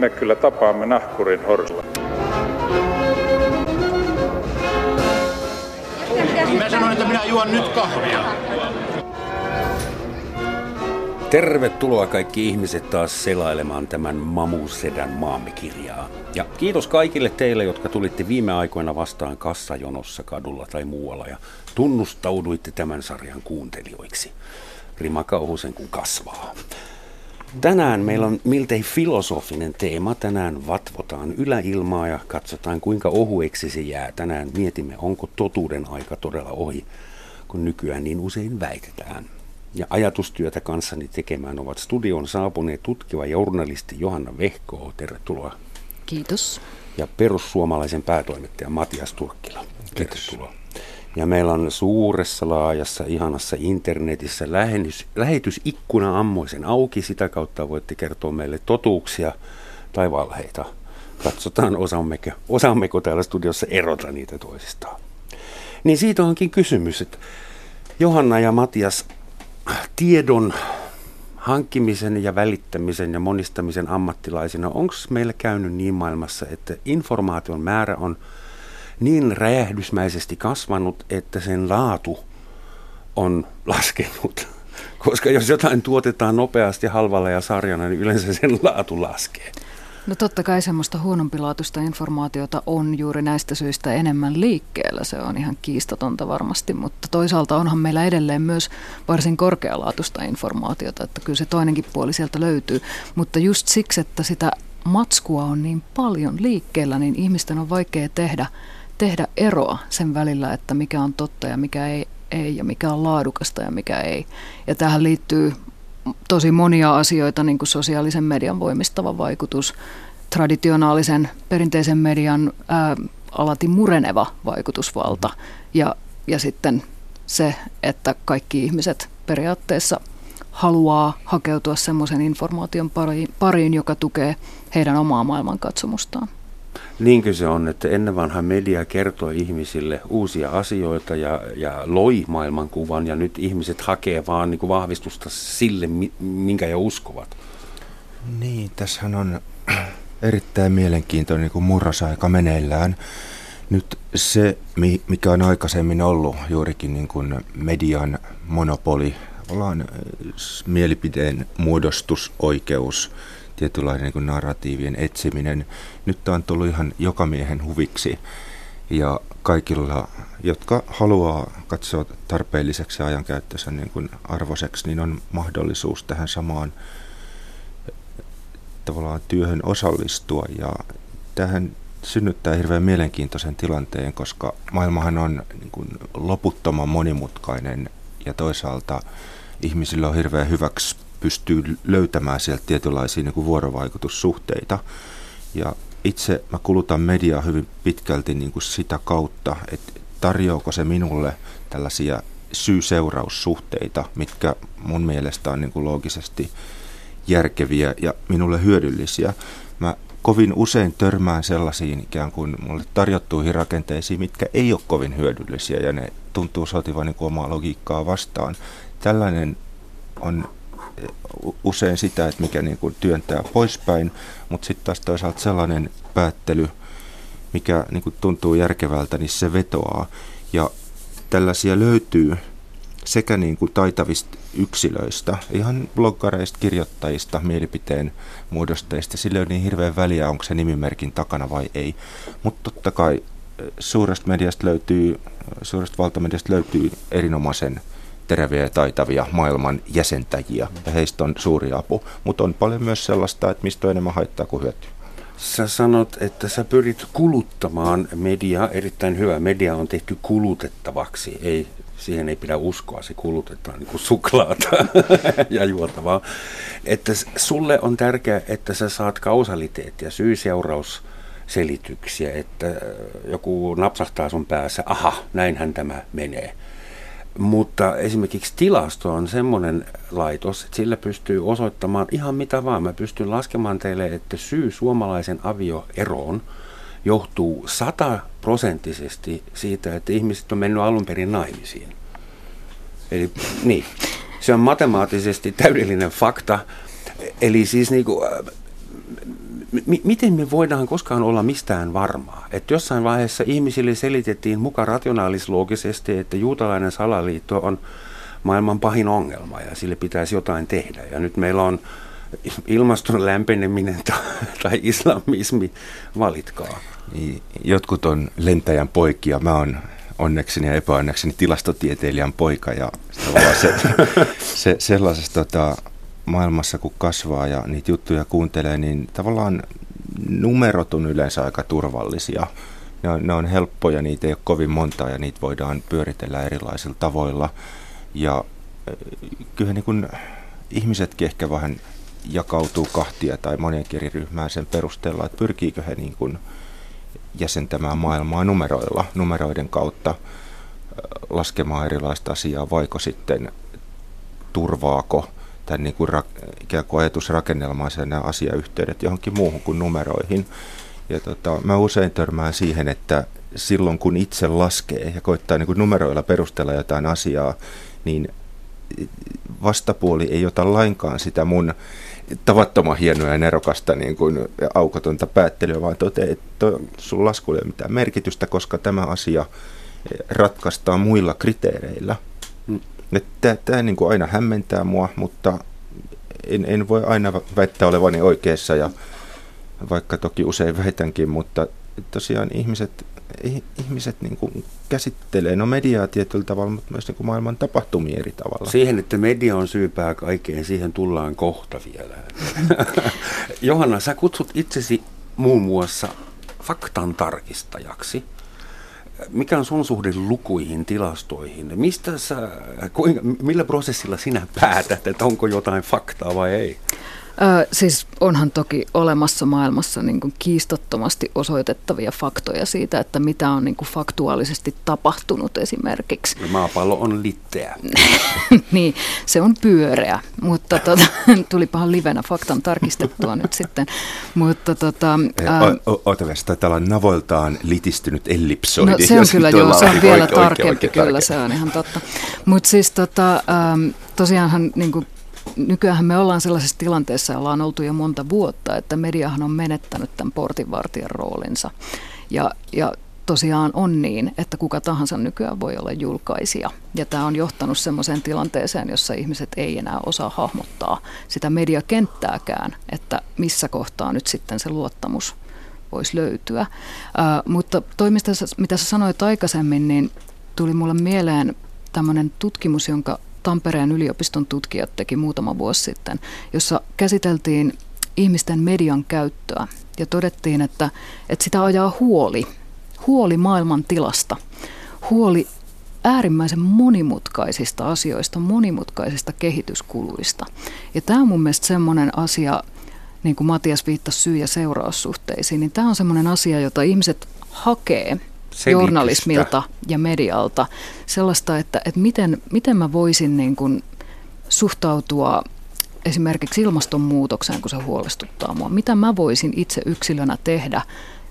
me kyllä tapaamme nahkurin horsilla. Mä sanoin, että minä juon nyt kahvia. Tervetuloa kaikki ihmiset taas selailemaan tämän Mamusedän maamme kirjaa. Ja kiitos kaikille teille, jotka tulitte viime aikoina vastaan kassajonossa kadulla tai muualla ja tunnustauduitte tämän sarjan kuuntelijoiksi. Rima Kauhusen kun kasvaa. Tänään meillä on miltei filosofinen teema. Tänään vatvotaan yläilmaa ja katsotaan kuinka ohueksi se jää. Tänään mietimme, onko totuuden aika todella ohi, kun nykyään niin usein väitetään. Ja ajatustyötä kanssani tekemään ovat studion saapuneet tutkiva journalisti Johanna Vehko. Tervetuloa. Kiitos. Ja perussuomalaisen päätoimittaja Matias Turkkila. Tervetuloa. Ja meillä on suuressa, laajassa, ihanassa internetissä lähetys, lähetysikkuna ammoisen auki. Sitä kautta voitte kertoa meille totuuksia tai valheita. Katsotaan, osaammeko, osaammeko täällä studiossa erota niitä toisistaan. Niin siitä onkin kysymys, että Johanna ja Matias, tiedon hankkimisen ja välittämisen ja monistamisen ammattilaisina, onko meillä käynyt niin maailmassa, että informaation määrä on – niin räjähdysmäisesti kasvanut, että sen laatu on laskenut. Koska jos jotain tuotetaan nopeasti halvalla ja sarjana, niin yleensä sen laatu laskee. No totta kai semmoista huonompilaatuista informaatiota on juuri näistä syistä enemmän liikkeellä, se on ihan kiistatonta varmasti, mutta toisaalta onhan meillä edelleen myös varsin korkealaatuista informaatiota, että kyllä se toinenkin puoli sieltä löytyy, mutta just siksi, että sitä matskua on niin paljon liikkeellä, niin ihmisten on vaikea tehdä tehdä eroa sen välillä, että mikä on totta ja mikä ei, ei ja mikä on laadukasta ja mikä ei. Ja tähän liittyy tosi monia asioita, niin kuin sosiaalisen median voimistava vaikutus, traditionaalisen perinteisen median ää, alati mureneva vaikutusvalta ja, ja sitten se, että kaikki ihmiset periaatteessa haluaa hakeutua semmoisen informaation pariin, pariin, joka tukee heidän omaa maailmankatsomustaan. Niinkö se on, että ennen vanha media kertoi ihmisille uusia asioita ja, ja loi maailmankuvan ja nyt ihmiset hakee vaan niin kuin vahvistusta sille, minkä jo uskovat? Niin, tässähän on erittäin mielenkiintoinen niin kuin murrosaika meneillään. Nyt se, mikä on aikaisemmin ollut juurikin niin kuin median monopoli, ollaan mielipideen muodostusoikeus, tietynlainen niin narratiivien etsiminen. Nyt tämä on tullut ihan jokamiehen huviksi ja kaikilla, jotka haluaa katsoa tarpeelliseksi ja ajankäyttönsä niin kuin arvoiseksi, niin on mahdollisuus tähän samaan tavallaan työhön osallistua ja tähän synnyttää hirveän mielenkiintoisen tilanteen, koska maailmahan on niin kuin loputtoman monimutkainen ja toisaalta ihmisillä on hirveän hyväksi pystyy löytämään sieltä tietynlaisia niin kuin vuorovaikutussuhteita. Ja itse mä kulutan mediaa hyvin pitkälti niin kuin sitä kautta, että tarjoako se minulle tällaisia syy-seuraussuhteita, mitkä mun mielestä on niin kuin loogisesti järkeviä ja minulle hyödyllisiä. Mä kovin usein törmään sellaisiin ikään kuin mulle tarjottuihin rakenteisiin, mitkä ei ole kovin hyödyllisiä ja ne tuntuu sotivan niin omaa logiikkaa vastaan. Tällainen on usein sitä, että mikä niin kuin työntää poispäin, mutta sitten taas toisaalta sellainen päättely, mikä niin kuin tuntuu järkevältä, niin se vetoaa. Ja tällaisia löytyy sekä niin kuin taitavista yksilöistä, ihan bloggareista, kirjoittajista, mielipiteen muodostajista. Sillä on niin hirveän väliä, onko se nimimerkin takana vai ei. Mutta totta kai suuresta mediasta löytyy, suuresta valtamediasta löytyy erinomaisen teräviä ja taitavia maailman jäsentäjiä, ja heistä on suuri apu. Mutta on paljon myös sellaista, että mistä on enemmän haittaa kuin hyötyä. Sä sanot, että sä pyrit kuluttamaan mediaa. Erittäin hyvä. Media on tehty kulutettavaksi. Ei, siihen ei pidä uskoa. Se kulutetaan niin kuin suklaata ja juotavaa. Että sulle on tärkeää, että sä saat kausaliteettia, syy-seuraus selityksiä, että joku napsahtaa sun päässä, aha, näinhän tämä menee. Mutta esimerkiksi tilasto on semmoinen laitos, että sillä pystyy osoittamaan ihan mitä vaan. Mä pystyn laskemaan teille, että syy suomalaisen avioeroon johtuu sataprosenttisesti siitä, että ihmiset on mennyt alun perin naimisiin. Eli niin, se on matemaattisesti täydellinen fakta. Eli siis niin kuin, m- miten me voidaan koskaan olla mistään varmaa? Että jossain vaiheessa ihmisille selitettiin mukaan rationaalisloogisesti, että juutalainen salaliitto on maailman pahin ongelma ja sille pitäisi jotain tehdä. Ja nyt meillä on ilmaston lämpeneminen tai islamismi, valitkaa. Niin, jotkut on lentäjän poikia, mä oon onnekseni ja epäonnekseni tilastotieteilijän poika ja se, se, sellaisessa tota, maailmassa kun kasvaa ja niitä juttuja kuuntelee, niin tavallaan numerot on yleensä aika turvallisia. Ne on, ne on helppoja, niitä ei ole kovin montaa ja niitä voidaan pyöritellä erilaisilla tavoilla. Ja kyllä niin kun ihmisetkin ehkä vähän jakautuu kahtia tai monenkin eri ryhmään sen perusteella, että pyrkiikö he niin kuin jäsentämään maailmaa numeroilla, numeroiden kautta laskemaan erilaista asiaa, vaiko sitten turvaako tämän niin kuin ikään kuin ajatusrakennelmaisen nämä asiayhteydet johonkin muuhun kuin numeroihin. Ja tota, mä usein törmään siihen, että silloin kun itse laskee ja koittaa niin kuin numeroilla perustella jotain asiaa, niin vastapuoli ei ota lainkaan sitä mun tavattoman hienoa ja nerokasta niin kuin aukotonta päättelyä, vaan toteaa, että sun lasku ei ole mitään merkitystä, koska tämä asia ratkaistaan muilla kriteereillä. Tämä niin aina hämmentää mua, mutta en, en voi aina väittää olevani oikeassa, ja vaikka toki usein väitänkin, mutta tosiaan ihmiset, ihmiset niin kuin käsittelee no mediaa tietyllä tavalla, mutta myös niin kuin maailman tapahtumia eri tavalla. Siihen, että media on syypää kaikkeen, siihen tullaan kohta vielä. Johanna, sä kutsut itsesi muun muassa faktan tarkistajaksi. Mikä on sun suhde lukuihin, tilastoihin? Mistä sä, kuinka, millä prosessilla sinä päätät, että onko jotain faktaa vai ei? Ö, siis onhan toki olemassa maailmassa niin kuin kiistattomasti osoitettavia faktoja siitä, että mitä on niin kuin faktuaalisesti tapahtunut esimerkiksi. Maapallo on litteä. niin, se on pyöreä, mutta tota, tulipahan livenä faktan tarkistettua nyt sitten. Mutta tota, Ootakas, taitaa olla navoiltaan litistynyt ellipsoidi. No, se on kyllä joo, se on vielä tarkempi, kyllä se on ihan totta. Mutta siis tota, ähm, tosiaanhan niin kuin nykyään me ollaan sellaisessa tilanteessa, jolla on oltu jo monta vuotta, että mediahan on menettänyt tämän portinvartijan roolinsa. Ja, ja tosiaan on niin, että kuka tahansa nykyään voi olla julkaisija. Ja tämä on johtanut sellaiseen tilanteeseen, jossa ihmiset ei enää osaa hahmottaa sitä mediakenttääkään, että missä kohtaa nyt sitten se luottamus voisi löytyä. Ää, mutta toimista, mitä sä sanoit aikaisemmin, niin tuli mulle mieleen tämmöinen tutkimus, jonka Tampereen yliopiston tutkijat teki muutama vuosi sitten, jossa käsiteltiin ihmisten median käyttöä ja todettiin, että, että sitä ajaa huoli, huoli maailman tilasta, huoli äärimmäisen monimutkaisista asioista, monimutkaisista kehityskuluista. Ja tämä on mun mielestä semmoinen asia, niin kuin Matias viittasi syy- ja seuraussuhteisiin, niin tämä on semmoinen asia, jota ihmiset hakee selitystä. journalismilta ja medialta sellaista, että, että miten, miten mä voisin niin kuin suhtautua esimerkiksi ilmastonmuutokseen, kun se huolestuttaa mua. Mitä mä voisin itse yksilönä tehdä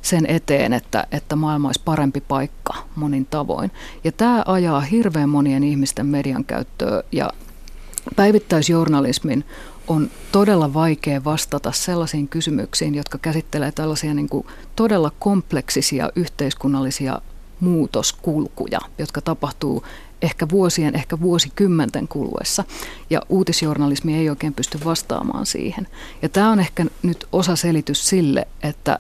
sen eteen, että, että maailma olisi parempi paikka monin tavoin. Ja tämä ajaa hirveän monien ihmisten median käyttöä ja päivittäisjournalismin on todella vaikea vastata sellaisiin kysymyksiin, jotka käsittelee tällaisia niin kuin todella kompleksisia yhteiskunnallisia muutoskulkuja, jotka tapahtuu ehkä vuosien, ehkä vuosikymmenten kuluessa. Ja uutisjournalismi ei oikein pysty vastaamaan siihen. Ja tämä on ehkä nyt osa selitys sille, että,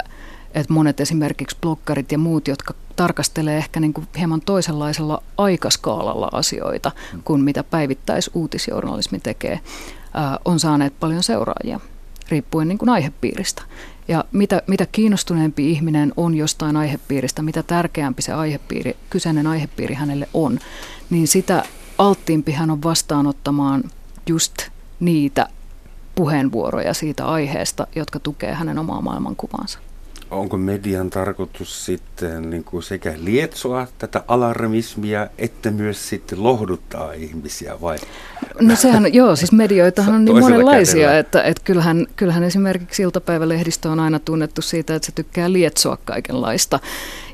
että monet esimerkiksi blokkarit ja muut, jotka tarkastelee ehkä niin kuin hieman toisenlaisella aikaskaalalla asioita kuin mitä päivittäisuutisjournalismi tekee, on saaneet paljon seuraajia, riippuen niin kuin aihepiiristä. Ja mitä, mitä kiinnostuneempi ihminen on jostain aihepiiristä, mitä tärkeämpi se aihepiiri, kyseinen aihepiiri hänelle on, niin sitä alttiimpi hän on vastaanottamaan just niitä puheenvuoroja siitä aiheesta, jotka tukee hänen omaa maailmankuvaansa onko median tarkoitus sitten niin kuin sekä lietsoa tätä alarmismia, että myös sitten lohduttaa ihmisiä vai? No sehän, joo, siis medioitahan on niin monenlaisia, kädellä. että, että kyllähän, kyllähän esimerkiksi iltapäivälehdistö on aina tunnettu siitä, että se tykkää lietsoa kaikenlaista.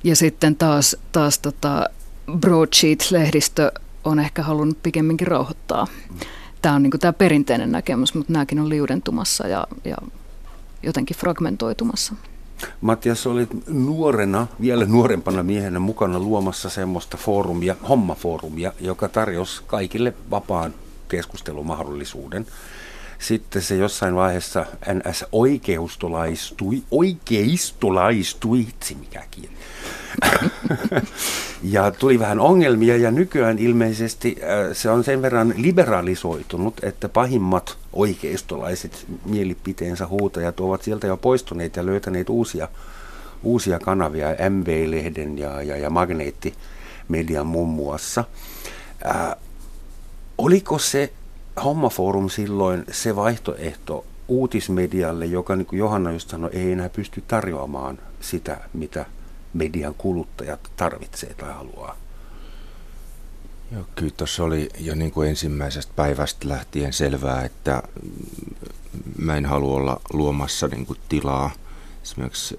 Ja sitten taas, taas tota broadsheet-lehdistö on ehkä halunnut pikemminkin rauhoittaa. Tämä on niin kuin tämä perinteinen näkemys, mutta nämäkin on liudentumassa ja, ja jotenkin fragmentoitumassa. Mattias, olit nuorena, vielä nuorempana miehenä mukana luomassa semmoista foorumia, hommafoorumia, joka tarjosi kaikille vapaan keskustelumahdollisuuden. Sitten se jossain vaiheessa NS oikeustolaistui, oikeistolaistui, itse mikä kieli. ja tuli vähän ongelmia ja nykyään ilmeisesti äh, se on sen verran liberalisoitunut, että pahimmat oikeistolaiset mielipiteensä huutajat ovat sieltä jo poistuneet ja löytäneet uusia, uusia kanavia, MV-lehden ja, ja, ja Magneetti-median muun muassa. Ää, äh, oliko se Hommafoorum silloin se vaihtoehto uutismedialle, joka niin kuin Johanna just sanoi, ei enää pysty tarjoamaan sitä, mitä median kuluttajat tarvitsee tai haluaa? Joo, kyllä tuossa oli jo niin kuin ensimmäisestä päivästä lähtien selvää, että mä en halua olla luomassa niin kuin tilaa esimerkiksi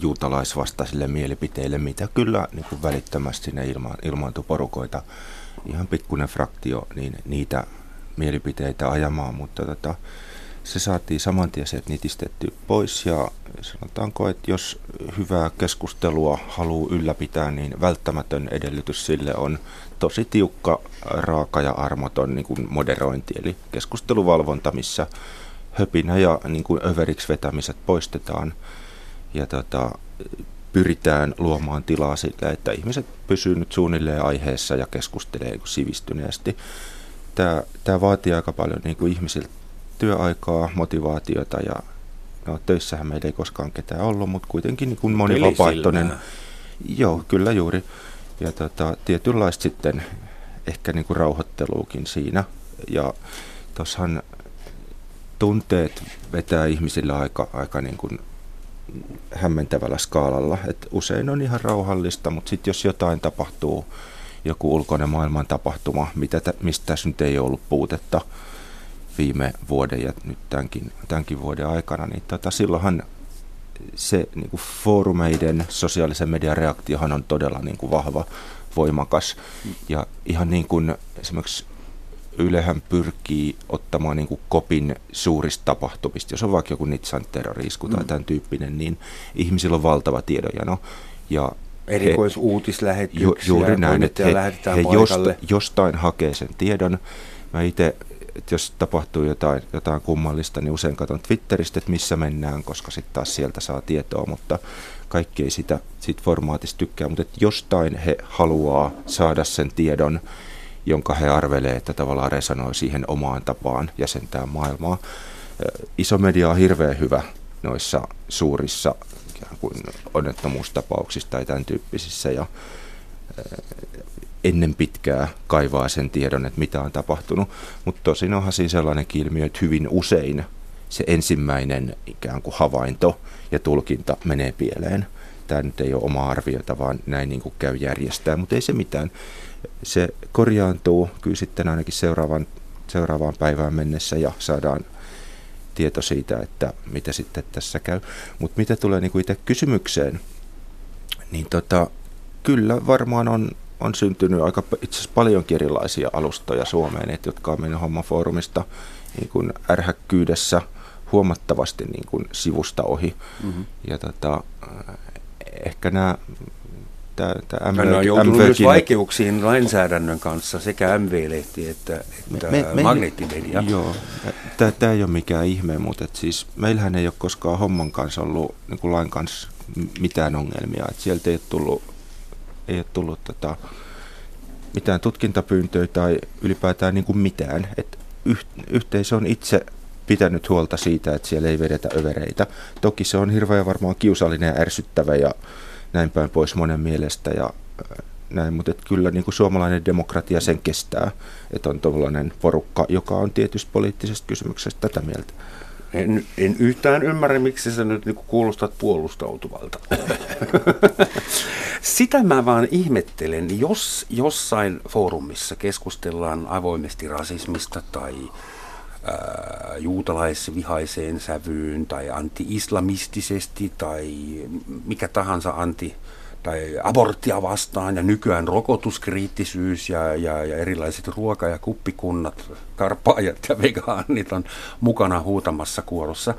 juutalaisvastaisille mielipiteille, mitä kyllä niin kuin välittömästi ne ilma, ilmaantui porukoita. Ihan pikkuinen fraktio, niin niitä mielipiteitä ajamaan, mutta tota, se saatiin saman tien sieltä nitistetty pois ja sanotaanko, että jos hyvää keskustelua haluaa ylläpitää, niin välttämätön edellytys sille on tosi tiukka, raaka ja armoton niin kuin moderointi, eli keskusteluvalvonta, missä höpinä ja niin kuin överiksi vetämiset poistetaan ja tota, pyritään luomaan tilaa sille, että ihmiset pysyvät nyt suunnilleen aiheessa ja keskustelee niin sivistyneesti. Tämä, tämä vaatii aika paljon niin kuin ihmisiltä työaikaa, motivaatiota ja no, töissähän meillä ei koskaan ketään ollut, mutta kuitenkin niin kuin moni vapaaehtoinen. Joo, kyllä juuri. Ja tota, tietynlaista sitten ehkä niin kuin rauhoitteluukin siinä. Ja tuossahan tunteet vetää ihmisille aika, aika niin kuin hämmentävällä skaalalla. Et usein on ihan rauhallista, mutta sitten jos jotain tapahtuu, joku ulkoinen maailman tapahtuma, mitä mistä tässä nyt ei ollut puutetta, viime vuoden ja nyt tämänkin, tämänkin vuoden aikana, niin tota, silloinhan se niin kuin foorumeiden sosiaalisen median reaktiohan on todella niin kuin vahva, voimakas. Ja ihan niin kuin esimerkiksi Ylehän pyrkii ottamaan niin kuin kopin suurista tapahtumista. Jos on vaikka joku Nitsan terrorisku tai mm. tämän tyyppinen, niin ihmisillä on valtava tiedonjano. Ja Erikoisuutislähetyksiä, ju, juuri näin, että he, he josta, jostain hakee sen tiedon. Mä itse että jos tapahtuu jotain, jotain kummallista, niin usein katson Twitteristä, että missä mennään, koska sitten taas sieltä saa tietoa, mutta kaikki ei sitä siitä formaatista tykkää, mutta että jostain he haluaa saada sen tiedon, jonka he arvelee, että tavallaan resonoi siihen omaan tapaan jäsentää maailmaa. Iso media on hirveän hyvä noissa suurissa kuin onnettomuustapauksissa tai tämän tyyppisissä ja ennen pitkää kaivaa sen tiedon, että mitä on tapahtunut. Mutta tosin onhan siinä sellainen ilmiö, että hyvin usein se ensimmäinen ikään kuin havainto ja tulkinta menee pieleen. Tämä nyt ei ole oma arviota, vaan näin niin kuin käy järjestää, mutta ei se mitään. Se korjaantuu kyllä sitten ainakin seuraavan, seuraavaan päivään mennessä ja saadaan tieto siitä, että mitä sitten tässä käy. Mutta mitä tulee niin kuin itse kysymykseen, niin tota, kyllä varmaan on on syntynyt aika itse asiassa paljonkin erilaisia alustoja Suomeen, että, jotka on mennyt hommafoorumista niin kuin ärhäkkyydessä huomattavasti niin kuin sivusta ohi. Mm-hmm. Ja tota, ehkä nämä Tämä, tämä MV, no, on joutunut MV, myös vaikeuksiin lainsäädännön kanssa, sekä MV-lehti että, että me, me, magneettimedia. Joo, tämä, tämä ei ole mikään ihme, mutta et siis, meillähän ei ole koskaan homman kanssa ollut niin kuin lain kanssa mitään ongelmia. Et sieltä ei ole tullut ei ole tullut tota, mitään tutkintapyyntöjä tai ylipäätään niin kuin mitään. Et yhteisö on itse pitänyt huolta siitä, että siellä ei vedetä övereitä. Toki se on hirveän varmaan kiusallinen ja ärsyttävä ja näin päin pois monen mielestä ja äh, näin, mutta kyllä niin kuin suomalainen demokratia sen kestää, että on tuollainen porukka, joka on tietysti poliittisesta kysymyksestä tätä mieltä. En, en yhtään ymmärrä, miksi sä nyt niin kuulostat puolustautuvalta. Sitä mä vaan ihmettelen, jos jossain foorumissa keskustellaan avoimesti rasismista tai ää, juutalaisvihaiseen sävyyn tai anti-islamistisesti tai mikä tahansa anti- tai aborttia vastaan ja nykyään rokotuskriittisyys ja, ja, ja erilaiset ruoka- ja kuppikunnat, karpaajat ja vegaanit on mukana huutamassa kuorossa,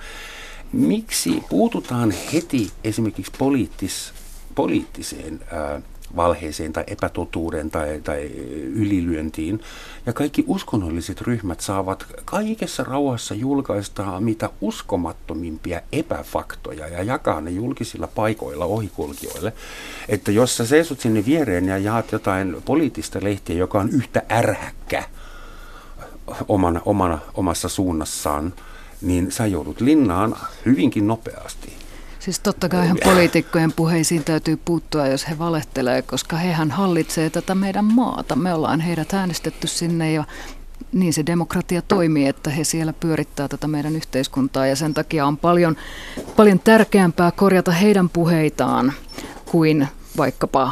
Miksi puututaan heti esimerkiksi poliittis, poliittiseen ää, valheeseen tai epätotuuden tai, tai ylilyöntiin. Ja kaikki uskonnolliset ryhmät saavat kaikessa rauhassa julkaista mitä uskomattomimpia epäfaktoja ja jakaa ne julkisilla paikoilla ohikulkijoille. Että jos sä seisot sinne viereen ja jaat jotain poliittista lehtiä, joka on yhtä ärhäkkä omana, omana, omassa suunnassaan, niin sä joudut linnaan hyvinkin nopeasti. Siis totta kai ihan poliitikkojen puheisiin täytyy puuttua, jos he valehtelee, koska hehän hallitsee tätä meidän maata. Me ollaan heidät äänestetty sinne ja niin se demokratia toimii, että he siellä pyörittää tätä meidän yhteiskuntaa ja sen takia on paljon, paljon tärkeämpää korjata heidän puheitaan kuin vaikkapa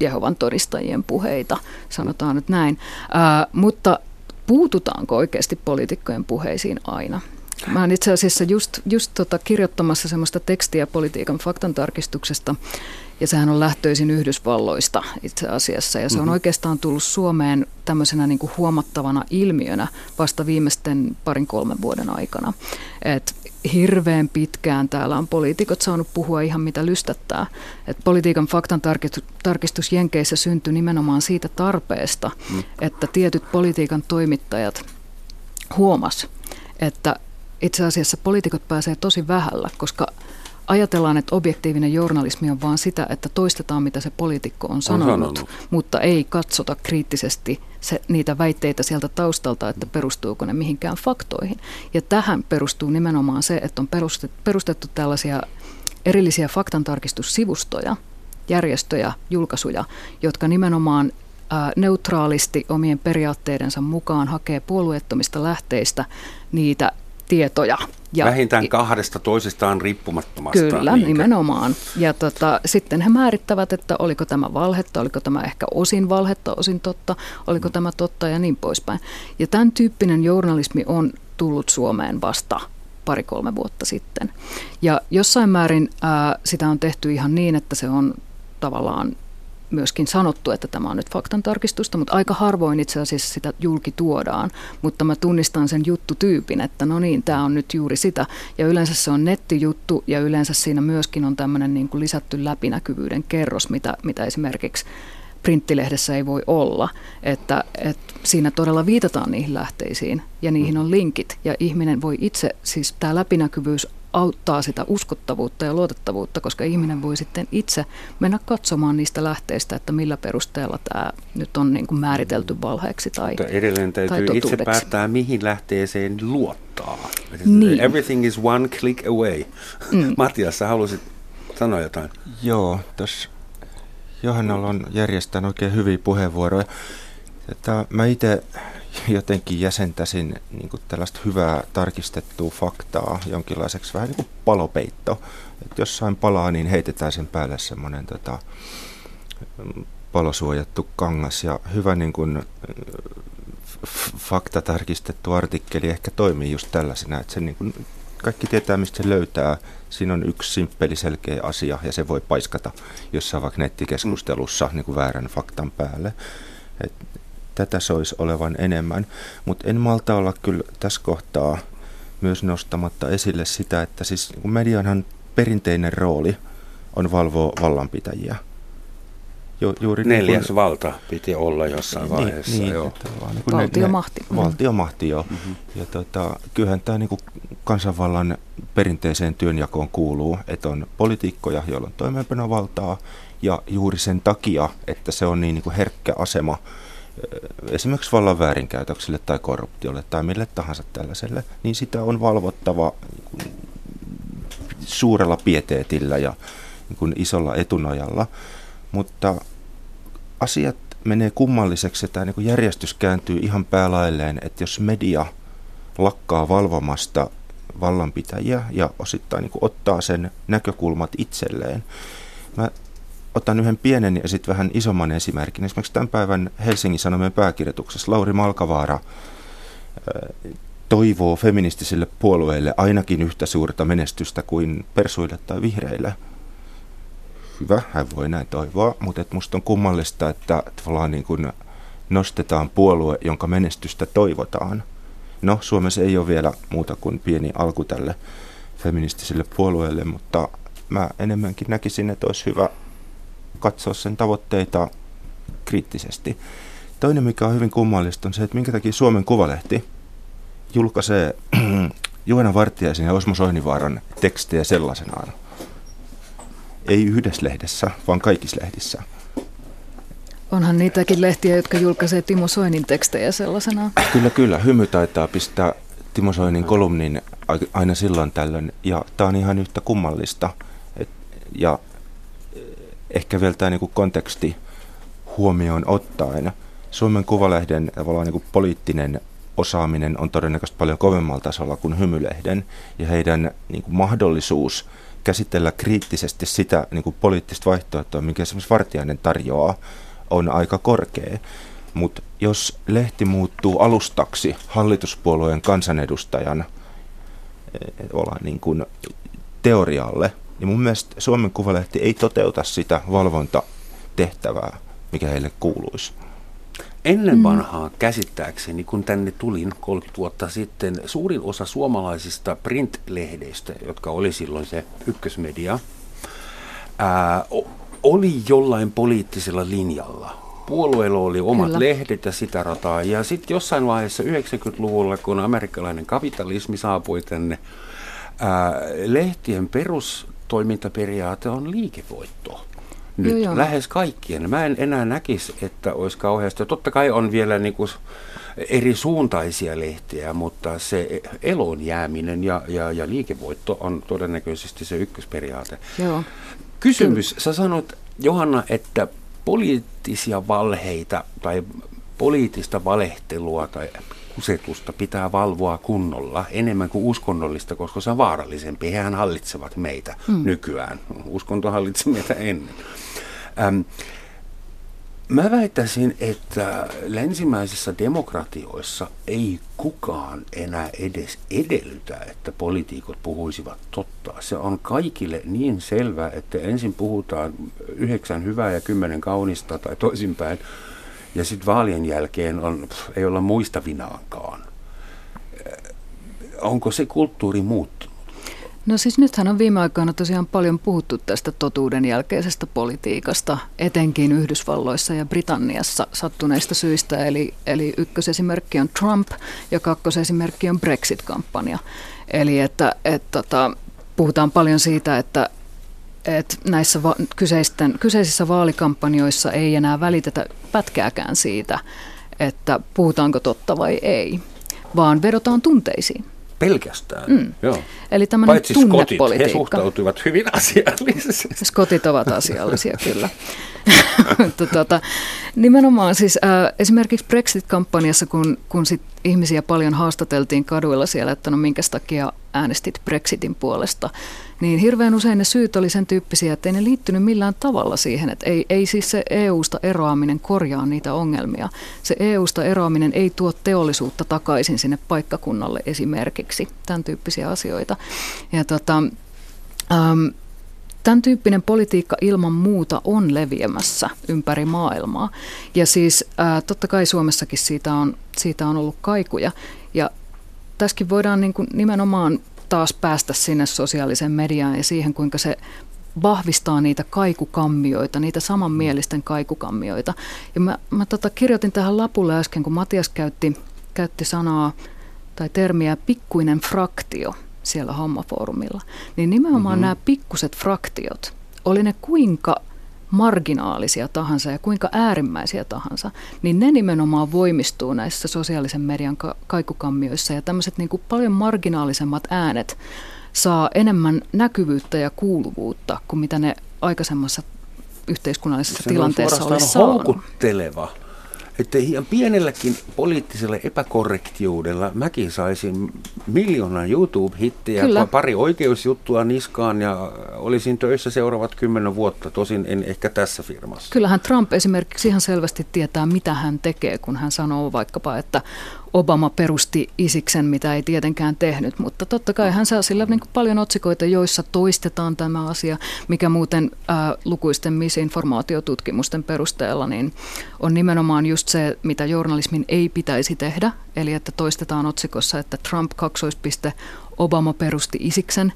Jehovan todistajien puheita, sanotaan nyt näin. Ää, mutta puututaanko oikeasti poliitikkojen puheisiin aina? Mä oon itse asiassa just, just tota kirjoittamassa semmoista tekstiä politiikan faktantarkistuksesta, ja sehän on lähtöisin Yhdysvalloista itse asiassa, ja se on mm-hmm. oikeastaan tullut Suomeen tämmöisenä niin kuin huomattavana ilmiönä vasta viimeisten parin kolmen vuoden aikana. Et hirveän pitkään täällä on poliitikot saanut puhua ihan mitä lystättää. Et politiikan faktan tarkistus Jenkeissä syntyi nimenomaan siitä tarpeesta, mm. että tietyt politiikan toimittajat huomas, että itse asiassa poliitikot pääsee tosi vähällä, koska ajatellaan, että objektiivinen journalismi on vain sitä, että toistetaan mitä se poliitikko on sanonut, on sanonut. mutta ei katsota kriittisesti se, niitä väitteitä sieltä taustalta, että perustuuko ne mihinkään faktoihin. Ja tähän perustuu nimenomaan se, että on perustettu, perustettu tällaisia erillisiä faktantarkistussivustoja, järjestöjä, julkaisuja, jotka nimenomaan neutraalisti omien periaatteidensa mukaan hakee puolueettomista lähteistä niitä tietoja. Ja, Vähintään kahdesta toisistaan riippumattomasta. Kyllä, niinkä. nimenomaan. Ja tota, sitten he määrittävät, että oliko tämä valhetta, oliko tämä ehkä osin valhetta, osin totta, oliko mm. tämä totta ja niin poispäin. Ja tämän tyyppinen journalismi on tullut Suomeen vasta pari-kolme vuotta sitten. Ja jossain määrin ää, sitä on tehty ihan niin, että se on tavallaan myöskin sanottu, että tämä on nyt faktantarkistusta, mutta aika harvoin itse asiassa sitä julki tuodaan. Mutta mä tunnistan sen juttutyypin, että no niin, tämä on nyt juuri sitä. Ja yleensä se on nettijuttu ja yleensä siinä myöskin on tämmöinen niin kuin lisätty läpinäkyvyyden kerros, mitä, mitä esimerkiksi printtilehdessä ei voi olla, että, että siinä todella viitataan niihin lähteisiin ja niihin on linkit ja ihminen voi itse, siis tämä läpinäkyvyys auttaa sitä uskottavuutta ja luotettavuutta, koska ihminen voi sitten itse mennä katsomaan niistä lähteistä, että millä perusteella tämä nyt on niin kuin määritelty valheeksi tai Mutta edelleen täytyy tai itse päättää, mihin lähteeseen luottaa. Niin. Everything is one click away. Mm. Matias, sä halusit sanoa jotain? Joo, tuossa Johannalla on järjestänyt oikein hyviä puheenvuoroja. Tätä, mä itse jotenkin jäsentäisin niin kuin tällaista hyvää tarkistettua faktaa jonkinlaiseksi vähän niin kuin palopeitto. Että jossain palaa, niin heitetään sen päälle semmoinen tota, palosuojattu kangas ja hyvä niin kuin, fakta tarkistettu artikkeli ehkä toimii just tällaisena, että se niin kuin, kaikki tietää, mistä se löytää. Siinä on yksi simppeli selkeä asia ja se voi paiskata jossain vaikka nettikeskustelussa niin kuin väärän faktan päälle. Et tätä soisi olevan enemmän, mutta en malta olla kyllä tässä kohtaa myös nostamatta esille sitä, että siis medianhan perinteinen rooli on valvoa vallanpitäjiä. Ju, juuri Neljäs niin valta piti olla jossain niin, vaiheessa. Niin, joo. Että vaan niin valtiomahti. Ne, valtiomahti, joo. Mm-hmm. Ja tota, kyllähän tämä niin kansanvallan perinteiseen työnjakoon kuuluu, että on poliitikkoja, joilla on toimeenpanovaltaa, ja juuri sen takia, että se on niin, niin kuin herkkä asema esimerkiksi vallan väärinkäytökselle tai korruptiolle tai mille tahansa tällaiselle, niin sitä on valvottava suurella pieteetillä ja niin kuin isolla etunojalla. Mutta asiat menee kummalliseksi, että niin järjestys kääntyy ihan päälailleen, että jos media lakkaa valvomasta vallanpitäjiä ja osittain niin ottaa sen näkökulmat itselleen. Mä otan yhden pienen ja sitten vähän isomman esimerkin. Esimerkiksi tämän päivän Helsingin Sanomien pääkirjoituksessa Lauri Malkavaara toivoo feministisille puolueille ainakin yhtä suurta menestystä kuin persuille tai vihreille. Hyvä, hän voi näin toivoa, mutta et musta on kummallista, että tavallaan niin kuin nostetaan puolue, jonka menestystä toivotaan. No, Suomessa ei ole vielä muuta kuin pieni alku tälle feministiselle puolueelle, mutta mä enemmänkin näkisin, että olisi hyvä katsoa sen tavoitteita kriittisesti. Toinen, mikä on hyvin kummallista, on se, että minkä takia Suomen Kuvalehti julkaisee Juhana Vartiaisen ja Osmo Soininvaaran tekstejä sellaisenaan. Ei yhdessä lehdessä, vaan kaikissa lehdissä. Onhan niitäkin lehtiä, jotka julkaisee Timo Soinin tekstejä sellaisena. Kyllä, kyllä. Hymy taitaa pistää Timo Soinin kolumnin aina silloin tällöin. Ja tämä on ihan yhtä kummallista. Et, ja ehkä vielä tämä niinku konteksti huomioon ottaen. Suomen Kuvalehden tavallaan niinku poliittinen osaaminen on todennäköisesti paljon kovemmalla tasolla kuin Hymylehden. Ja heidän niinku mahdollisuus käsitellä kriittisesti sitä niinku poliittista vaihtoehtoa, minkä esimerkiksi Vartiainen tarjoaa, on aika korkea. Mutta jos lehti muuttuu alustaksi hallituspuolueen kansanedustajan eh, olla niin kuin teorialle, niin mun mielestä Suomen Kuvalehti ei toteuta sitä valvontatehtävää, mikä heille kuuluisi. Ennen mm. vanhaa käsittääkseni, kun tänne tulin 30 vuotta sitten, suurin osa suomalaisista print-lehdeistä, jotka oli silloin se ykkösmedia, ää, oli jollain poliittisella linjalla. Puolueella oli omat Kyllä. lehdet ja sitä rataa. Ja sitten jossain vaiheessa 90-luvulla, kun amerikkalainen kapitalismi saapui tänne, ää, lehtien perustoimintaperiaate on liikevoitto. Nyt joo, joo. lähes kaikkien. Mä en enää näkisi, että olisi kauheasti. Totta kai on vielä niinku eri suuntaisia lehtiä, mutta se elon jääminen ja, ja, ja liikevoitto on todennäköisesti se ykkösperiaate. Joo. Kysymys. Sä sanoit, Johanna, että poliittisia valheita tai poliittista valehtelua tai kusetusta pitää valvoa kunnolla enemmän kuin uskonnollista, koska se on vaarallisempi. Hehän hallitsevat meitä hmm. nykyään. Uskonto hallitsi meitä ennen. Ähm, Mä väittäisin, että länsimäisissä demokratioissa ei kukaan enää edes edellytä, että poliitikot puhuisivat totta. Se on kaikille niin selvää, että ensin puhutaan yhdeksän hyvää ja kymmenen kaunista tai toisinpäin, ja sitten vaalien jälkeen on, ei olla muistavinaankaan. Onko se kulttuuri muuttunut? No siis nythän on viime aikoina tosiaan paljon puhuttu tästä totuuden jälkeisestä politiikasta, etenkin Yhdysvalloissa ja Britanniassa sattuneista syistä. Eli, eli ykkösesimerkki on Trump ja kakkosesimerkki on Brexit-kampanja. Eli että, että, että puhutaan paljon siitä, että, että näissä va- kyseisten, kyseisissä vaalikampanjoissa ei enää välitetä pätkääkään siitä, että puhutaanko totta vai ei, vaan vedotaan tunteisiin pelkästään. Mm. Joo. Eli tämmöinen Paitsi skotit, he suhtautuivat hyvin asiallisesti. Skotit ovat asiallisia, kyllä. tuota, nimenomaan siis äh, esimerkiksi Brexit-kampanjassa, kun, kun sit ihmisiä paljon haastateltiin kaduilla siellä, että no minkä takia äänestit Brexitin puolesta, niin hirveän usein ne syyt oli sen tyyppisiä, että ei ne liittynyt millään tavalla siihen, että ei, ei siis se EU-sta eroaminen korjaa niitä ongelmia. Se EU-sta eroaminen ei tuo teollisuutta takaisin sinne paikkakunnalle esimerkiksi, tämän tyyppisiä asioita. Ja tota, ähm, Tämän tyyppinen politiikka ilman muuta on leviämässä ympäri maailmaa. Ja siis ää, totta kai Suomessakin siitä on, siitä on ollut kaikuja. Ja tässäkin voidaan niin kuin nimenomaan taas päästä sinne sosiaaliseen mediaan ja siihen, kuinka se vahvistaa niitä kaikukammioita, niitä samanmielisten kaikukammioita. Ja mä, mä tota, kirjoitin tähän lapulle äsken, kun Matias käytti, käytti sanaa tai termiä pikkuinen fraktio siellä hommafoorumilla, niin nimenomaan mm-hmm. nämä pikkuset fraktiot, oli ne kuinka marginaalisia tahansa ja kuinka äärimmäisiä tahansa, niin ne nimenomaan voimistuu näissä sosiaalisen median ka- kaikukammioissa ja tämmöiset niin paljon marginaalisemmat äänet saa enemmän näkyvyyttä ja kuuluvuutta kuin mitä ne aikaisemmassa yhteiskunnallisessa Se tilanteessa olisi saanut. houkutteleva että ihan pienelläkin poliittisella epäkorrektiudella mäkin saisin miljoonan YouTube-hittejä, Kyllä. pari oikeusjuttua niskaan ja olisin töissä seuraavat kymmenen vuotta, tosin en ehkä tässä firmassa. Kyllähän Trump esimerkiksi ihan selvästi tietää, mitä hän tekee, kun hän sanoo vaikkapa, että Obama perusti Isiksen, mitä ei tietenkään tehnyt, mutta totta kai hän saa sillä niin paljon otsikoita, joissa toistetaan tämä asia, mikä muuten ää, lukuisten misinformaatiotutkimusten perusteella niin on nimenomaan just se, mitä journalismin ei pitäisi tehdä, eli että toistetaan otsikossa, että Trump kaksoispiste Obama perusti Isiksen.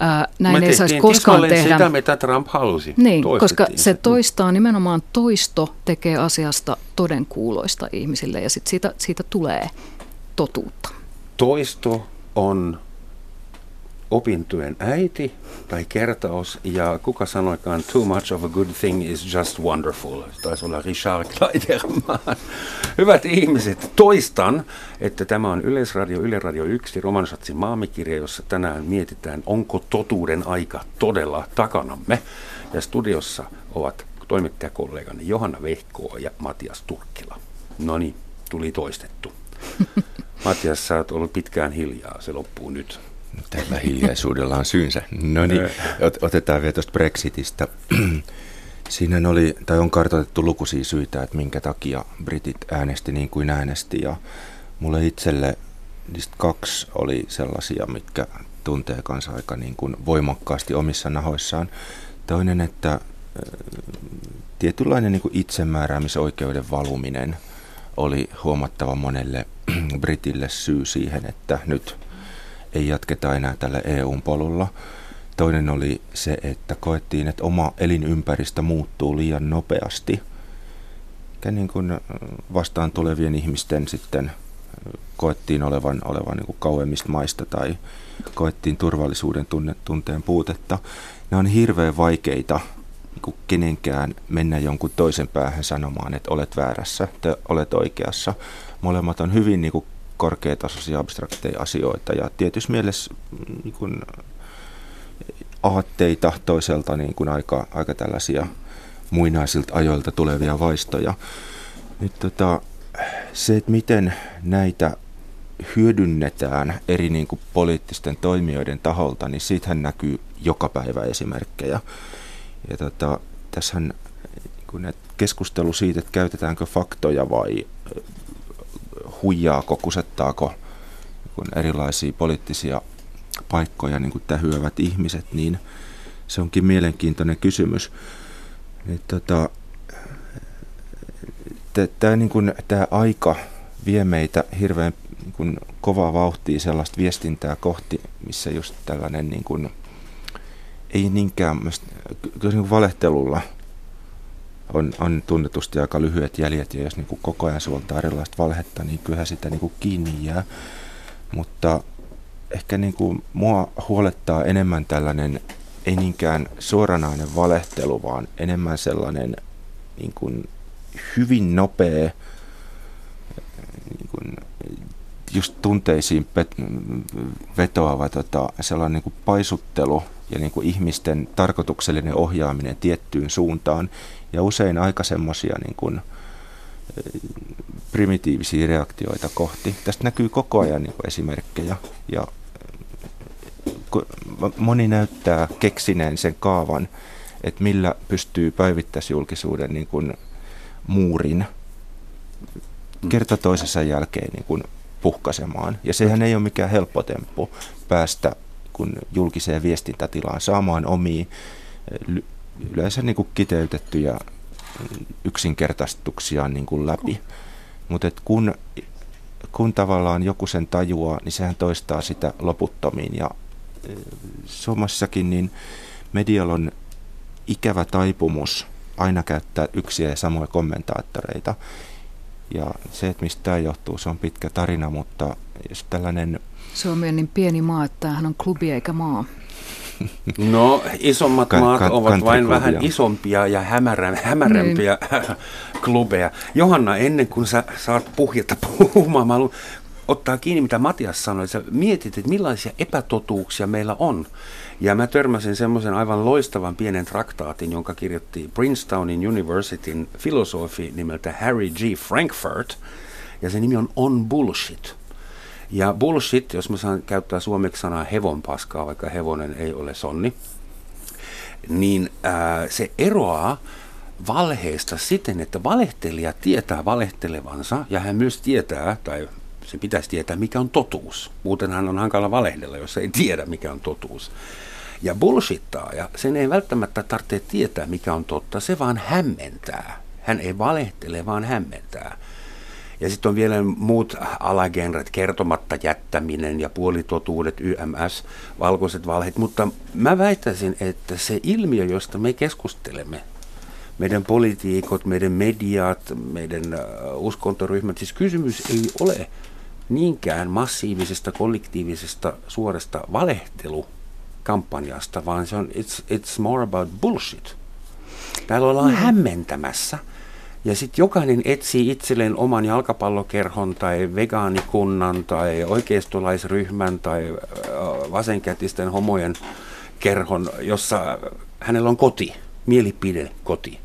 Ää, näin ei saisi koskaan tehdä. sitä, mitä Trump halusi. Niin, koska se toistaa, nimenomaan toisto tekee asiasta todenkuuloista ihmisille ja sit siitä, siitä tulee totuutta. Toisto on opintojen äiti tai kertaus, ja kuka sanoikaan, too much of a good thing is just wonderful. Taisi olla Richard Kleiderman. Hyvät ihmiset, toistan, että tämä on Yleisradio, Yle Radio 1, Romansatsin maamikirja, jossa tänään mietitään, onko totuuden aika todella takanamme. Ja studiossa ovat toimittajakollegani Johanna Vehkoa ja Matias Turkkila. No niin, tuli toistettu. Matias, sä oot ollut pitkään hiljaa, se loppuu nyt. Tällä hiljaisuudella on syynsä. No niin, otetaan vielä tuosta Brexitistä. Siinä oli, tai on kartoitettu lukuisia syitä, että minkä takia britit äänesti niin kuin äänesti. Ja mulle itselle niistä kaksi oli sellaisia, mitkä tuntee kanssa aika niin kuin voimakkaasti omissa nahoissaan. Toinen, että tietynlainen niin kuin itsemääräämisoikeuden valuminen oli huomattava monelle Britille syy siihen, että nyt ei jatketa enää tällä EU-polulla. Toinen oli se, että koettiin, että oma elinympäristö muuttuu liian nopeasti. Ja niin kuin vastaan tulevien ihmisten sitten koettiin olevan, olevan niin kuin kauemmista maista tai koettiin turvallisuuden tunne, tunteen puutetta. Nämä on hirveän vaikeita niin kuin kenenkään mennä jonkun toisen päähän sanomaan, että olet väärässä, että olet oikeassa. Molemmat on hyvin niin kuin korkeatasoisia abstrakteja asioita ja tietysti mielessä mm, niin kuin, aatteita toiselta niin kuin aika, aika tällaisia muinaisilta ajoilta tulevia vaistoja. Nyt tota, se, että miten näitä hyödynnetään eri niin kuin poliittisten toimijoiden taholta, niin siitähän näkyy joka päivä esimerkkejä. Ja tota, tässähän niin keskustelu siitä, että käytetäänkö faktoja vai huijaako, kusettaako erilaisia poliittisia paikkoja niin kuin tähyävät ihmiset, niin se onkin mielenkiintoinen kysymys. Niin, tota, Tämä niin aika vie meitä hirveän niin kuin, kovaa vauhtia sellaista viestintää kohti, missä just tällainen niin kuin, ei niinkään, kyllä niin valehtelulla – on, on tunnetusti aika lyhyet jäljet, ja jos niin kuin koko ajan suoltaa erilaista valhetta, niin kyllähän sitä niin kuin kiinni jää. Mutta ehkä niin kuin mua huolettaa enemmän tällainen, ei niinkään suoranainen valehtelu, vaan enemmän sellainen niin kuin hyvin nopea, niin kuin just tunteisiin vetoava tota, sellainen niin kuin paisuttelu ja niin kuin ihmisten tarkoituksellinen ohjaaminen tiettyyn suuntaan, ja usein aika semmoisia niin kuin, primitiivisiä reaktioita kohti. Tästä näkyy koko ajan niin kuin esimerkkejä ja moni näyttää keksineen sen kaavan, että millä pystyy päivittäisjulkisuuden niin kuin muurin kerta toisessa jälkeen niin kuin puhkaisemaan. Ja sehän ei ole mikään helppo temppu päästä kun julkiseen viestintätilaan saamaan omia yleensä niin kuin kiteytettyjä yksinkertaistuksia niin kuin läpi. Mutta kun, kun tavallaan joku sen tajuaa, niin sehän toistaa sitä loputtomiin. Ja e, Suomessakin niin medialla on ikävä taipumus aina käyttää yksiä ja samoja kommentaattoreita. Ja se, että mistä tämä johtuu, se on pitkä tarina, mutta jos tällainen... Suomi on niin pieni maa, että tämähän on klubi eikä maa. No, isommat maat kan, ovat vain vähän isompia ja hämärä, hämärämpiä niin. klubeja. Johanna, ennen kuin sä saat puhjetta puhumaan, mä haluan ottaa kiinni, mitä Matias sanoi. Sä mietit, että millaisia epätotuuksia meillä on. Ja mä törmäsin semmoisen aivan loistavan pienen traktaatin, jonka kirjoitti Princetownin Universityn filosofi nimeltä Harry G. Frankfurt. Ja se nimi on On Bullshit. Ja bullshit, jos mä saan käyttää suomeksi sanaa hevonpaskaa, vaikka hevonen ei ole sonni, niin ää, se eroaa valheesta siten, että valehtelija tietää valehtelevansa ja hän myös tietää, tai se pitäisi tietää, mikä on totuus. Muuten hän on hankala valehdella, jos ei tiedä, mikä on totuus. Ja bullshittaa, ja sen ei välttämättä tarvitse tietää, mikä on totta, se vaan hämmentää. Hän ei valehtele, vaan hämmentää. Ja sitten on vielä muut alagenret, kertomatta jättäminen ja puolitotuudet, YMS, valkoiset valheet. Mutta mä väittäisin, että se ilmiö, josta me keskustelemme, meidän politiikot, meidän mediat, meidän uskontoryhmät, siis kysymys ei ole niinkään massiivisesta, kollektiivisesta, suorasta valehtelukampanjasta, vaan se on, it's, it's more about bullshit. Täällä ollaan mm. hämmentämässä. Ja sitten jokainen etsii itselleen oman jalkapallokerhon tai vegaanikunnan tai oikeistolaisryhmän tai vasenkätisten homojen kerhon, jossa hänellä on koti, mielipide koti.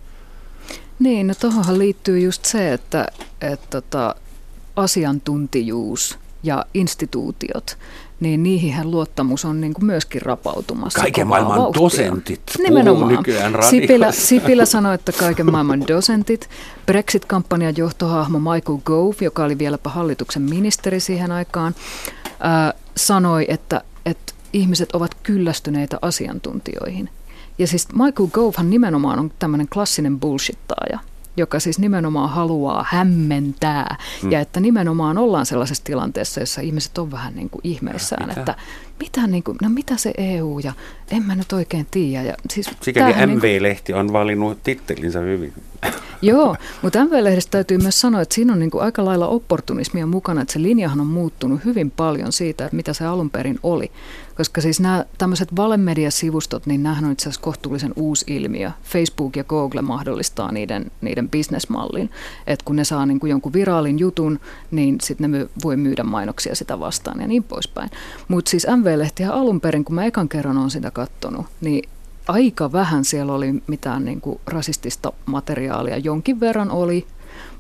Niin, no tuohonhan liittyy just se, että, että tota, asiantuntijuus ja instituutiot, niin niihin luottamus on niin kuin myöskin rapautumassa. Kaiken maailman vauhtia. dosentit Nimenomaan. nykyään Sipilä, Sipilä sanoi, että kaiken maailman dosentit. Brexit-kampanjan johtohahmo Michael Gove, joka oli vieläpä hallituksen ministeri siihen aikaan, ää, sanoi, että, että ihmiset ovat kyllästyneitä asiantuntijoihin. Ja siis Michael Govehan nimenomaan on tämmöinen klassinen bullshittaaja joka siis nimenomaan haluaa hämmentää. Hmm. Ja että nimenomaan ollaan sellaisessa tilanteessa, jossa ihmiset on vähän niin kuin ihmeissään, mitä? että mitä, niin kuin, no mitä se EU ja en mä nyt oikein tiedä. Ja siis Sikäli MV-lehti niin kuin, on valinnut tittelinsä hyvin. Joo, mutta MV-lehdestä täytyy myös sanoa, että siinä on niin kuin aika lailla opportunismia mukana, että se linjahan on muuttunut hyvin paljon siitä, että mitä se alun perin oli. Koska siis nämä tämmöiset valemediasivustot, niin nämähän on itse asiassa kohtuullisen uusi ilmiö. Facebook ja Google mahdollistaa niiden, niiden bisnesmallin, että kun ne saa niin kuin jonkun viraalin jutun, niin sitten ne voi myydä mainoksia sitä vastaan ja niin poispäin. Mutta siis MV-lehtiä alun perin, kun mä ekan kerran olen sitä katsonut, niin aika vähän siellä oli mitään niin kuin rasistista materiaalia. Jonkin verran oli,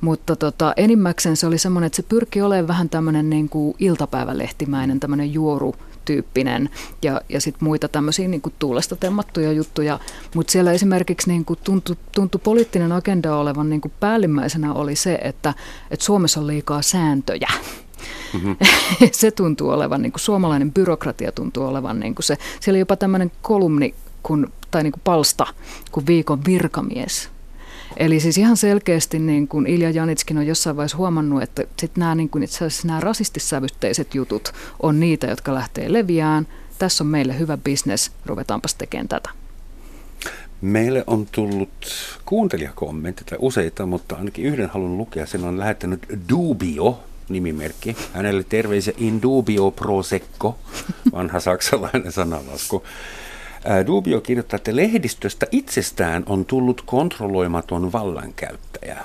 mutta tota, enimmäkseen se oli semmoinen, että se pyrki olemaan vähän tämmöinen niin kuin iltapäivälehtimäinen, tämmöinen juoru tyyppinen ja, ja sitten muita tämmöisiä niin kuin tuulesta temmattuja juttuja. Mutta siellä esimerkiksi niin kuin tuntui, tuntui poliittinen agenda olevan niin kuin päällimmäisenä oli se, että, että Suomessa on liikaa sääntöjä. Mm-hmm. se tuntuu olevan, niin kuin suomalainen byrokratia tuntuu olevan niin kuin se. Siellä jopa tämmöinen kolumni kun, tai niin kuin palsta kuin viikon virkamies. Eli siis ihan selkeästi niin kuin Ilja Janitskin on jossain vaiheessa huomannut, että sit nämä, niin kuin itse asiassa nämä rasistissävytteiset jutut on niitä, jotka lähtee leviään. Tässä on meille hyvä bisnes, ruvetaanpas tekemään tätä. Meille on tullut kuuntelijakommentteja useita, mutta ainakin yhden haluan lukea. Sen on lähettänyt Dubio, nimimerkki. Hänelle terveisiä in dubio pro secco, vanha saksalainen sanalasku. Dubio kirjoittaa, että lehdistöstä itsestään on tullut kontrolloimaton vallankäyttäjä.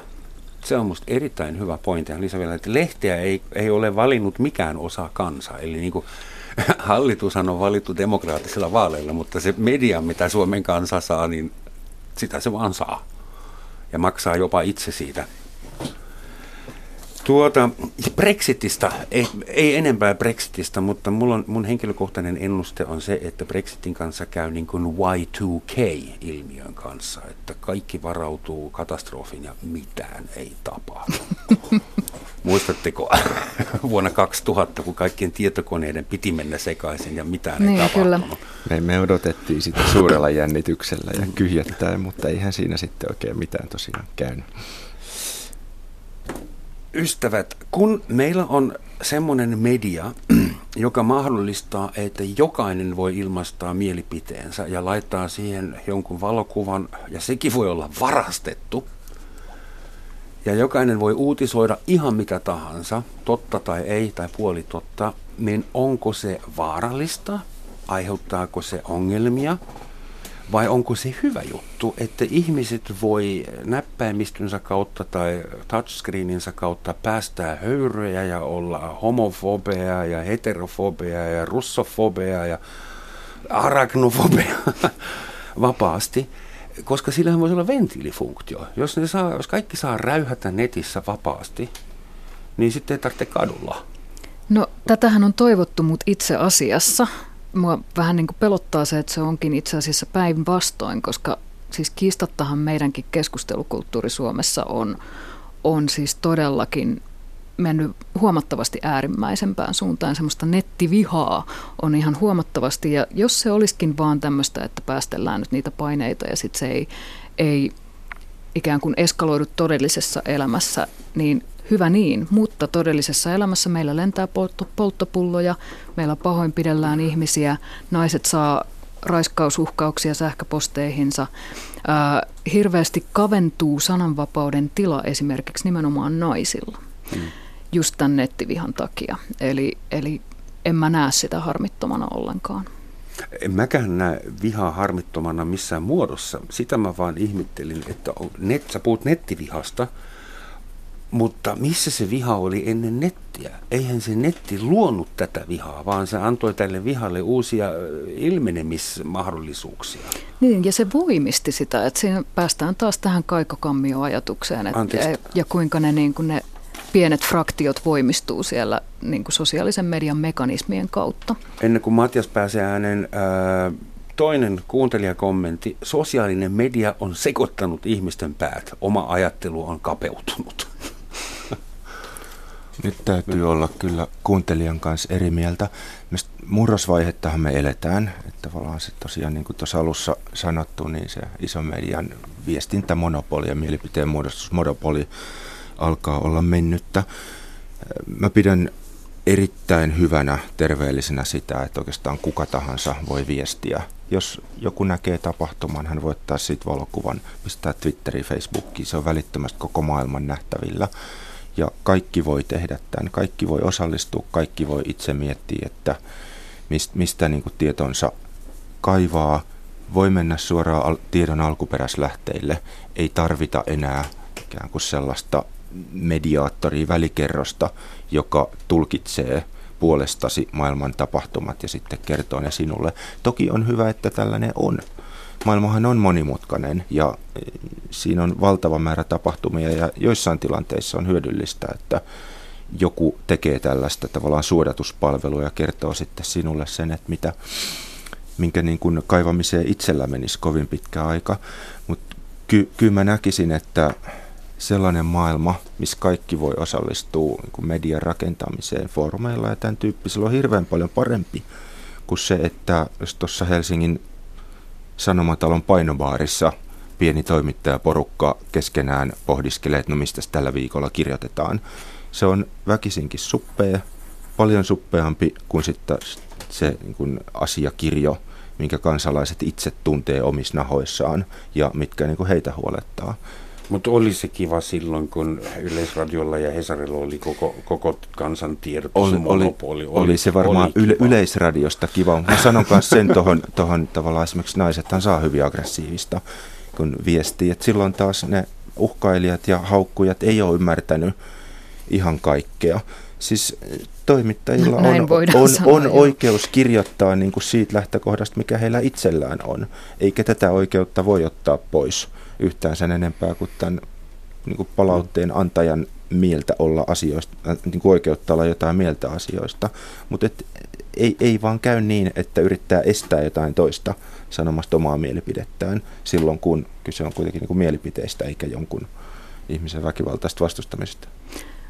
Se on minusta erittäin hyvä pointti. Hän vielä, että lehteä ei, ei ole valinnut mikään osa kansaa. Eli niin kuin, hallitushan on valittu demokraattisilla vaaleilla, mutta se media, mitä Suomen kansa saa, niin sitä se vaan saa. Ja maksaa jopa itse siitä Tuota, Brexitistä, ei, ei enempää Brexitistä, mutta mulla on, mun henkilökohtainen ennuste on se, että Brexitin kanssa käy niin kuin Y2K-ilmiön kanssa, että kaikki varautuu katastrofin ja mitään ei tapahdu. Muistatteko vuonna 2000, kun kaikkien tietokoneiden piti mennä sekaisin ja mitään niin, ei tapahtunut? Kyllä. Me, me odotettiin sitä suurella jännityksellä ja kyhjättäen, mutta eihän siinä sitten oikein mitään tosiaan käynyt ystävät, kun meillä on semmoinen media, joka mahdollistaa, että jokainen voi ilmaistaa mielipiteensä ja laittaa siihen jonkun valokuvan, ja sekin voi olla varastettu, ja jokainen voi uutisoida ihan mitä tahansa, totta tai ei tai puoli totta, niin onko se vaarallista? Aiheuttaako se ongelmia? Vai onko se hyvä juttu, että ihmiset voi näppäimistönsä kautta tai touchscreeninsa kautta päästää höyryjä ja olla homofobia ja heterofobia ja russofobia ja arachnofobia vapaasti, koska sillähän voisi olla ventiilifunktio. Jos, ne saa, jos kaikki saa räyhätä netissä vapaasti, niin sitten ei tarvitse kadulla. No tätähän on toivottu, mutta itse asiassa mua vähän niin kuin pelottaa se, että se onkin itse asiassa päinvastoin, koska siis kiistattahan meidänkin keskustelukulttuuri Suomessa on, on siis todellakin mennyt huomattavasti äärimmäisempään suuntaan. Semmoista nettivihaa on ihan huomattavasti. Ja jos se olisikin vaan tämmöistä, että päästellään nyt niitä paineita ja sitten se ei, ei ikään kuin eskaloidu todellisessa elämässä, niin hyvä niin, mutta todellisessa elämässä meillä lentää poltto, polttopulloja, meillä pahoinpidellään ihmisiä, naiset saa raiskausuhkauksia sähköposteihinsa. Ää, hirveästi kaventuu sananvapauden tila esimerkiksi nimenomaan naisilla, mm. just tämän nettivihan takia. Eli, eli en mä näe sitä harmittomana ollenkaan. En mäkään näe vihaa harmittomana missään muodossa. Sitä mä vaan ihmettelin, että net, sä puhut nettivihasta, mutta missä se viha oli ennen nettiä? Eihän se netti luonut tätä vihaa, vaan se antoi tälle vihalle uusia ilmenemismahdollisuuksia. Niin, ja se voimisti sitä, että siinä päästään taas tähän kaikokammio-ajatukseen, että, ja, ja kuinka ne, niin kuin ne pienet fraktiot voimistuu siellä niin kuin sosiaalisen median mekanismien kautta. Ennen kuin Matias pääsee ääneen, ää, toinen kuuntelijakommentti. Sosiaalinen media on sekoittanut ihmisten päät. Oma ajattelu on kapeutunut. Nyt täytyy olla kyllä kuuntelijan kanssa eri mieltä. Murrosvaihettahan me eletään. Että tavallaan se tosiaan, niin kuin tuossa alussa sanottu, niin se iso median viestintämonopoli ja mielipiteen muodostusmonopoli alkaa olla mennyttä. Mä pidän erittäin hyvänä, terveellisenä sitä, että oikeastaan kuka tahansa voi viestiä. Jos joku näkee tapahtuman, hän voi ottaa siitä valokuvan, pistää Twitteriin, Facebookiin, se on välittömästi koko maailman nähtävillä. Ja kaikki voi tehdä tämän, kaikki voi osallistua, kaikki voi itse miettiä, että mistä, mistä niin kuin tietonsa kaivaa. Voi mennä suoraan tiedon alkuperäislähteille, ei tarvita enää ikään kuin sellaista mediaattoria, välikerrosta, joka tulkitsee puolestasi maailman tapahtumat ja sitten kertoo ne sinulle. Toki on hyvä, että tällainen on. Maailmahan on monimutkainen ja e, siinä on valtava määrä tapahtumia ja joissain tilanteissa on hyödyllistä, että joku tekee tällaista tavallaan suodatuspalvelua ja kertoo sitten sinulle sen, että mitä, minkä niin kuin kaivamiseen itsellä menisi kovin pitkä aika. Mutta ky- kyllä mä näkisin, että sellainen maailma, missä kaikki voi osallistua niin median rakentamiseen foorumeilla ja tämän tyyppisellä on hirveän paljon parempi kuin se, että jos tuossa Helsingin Sanomatalon painobaarissa pieni toimittajaporukka keskenään pohdiskelee, että no mistä tällä viikolla kirjoitetaan. Se on väkisinkin suppea, paljon suppeampi kuin sitten se niin kuin asiakirjo, minkä kansalaiset itse tuntee omissa nahoissaan ja mitkä niin kuin heitä huolettaa. Mutta oli se kiva silloin, kun Yleisradiolla ja Hesarilla oli koko, koko kansan tiedot, oli, monopoli. Oli, oli se varmaan oli yle, Yleisradiosta kiva. Mä sanon myös sen tuohon, tohon, tavallaan esimerkiksi naisethan saa hyvin aggressiivista, kun viestii. Et silloin taas ne uhkailijat ja haukkujat ei ole ymmärtänyt ihan kaikkea. Siis eh, toimittajilla on, on, sanoa, on oikeus kirjoittaa niin kuin siitä lähtökohdasta, mikä heillä itsellään on, eikä tätä oikeutta voi ottaa pois yhtään sen enempää kuin tämän niin kuin palautteen antajan mieltä olla asioista, äh, niin kuin oikeutta olla jotain mieltä asioista. Mutta ei, ei vaan käy niin, että yrittää estää jotain toista sanomasta omaa mielipidettään silloin, kun kyse on kuitenkin niin kuin mielipiteistä eikä jonkun ihmisen väkivaltaista vastustamista.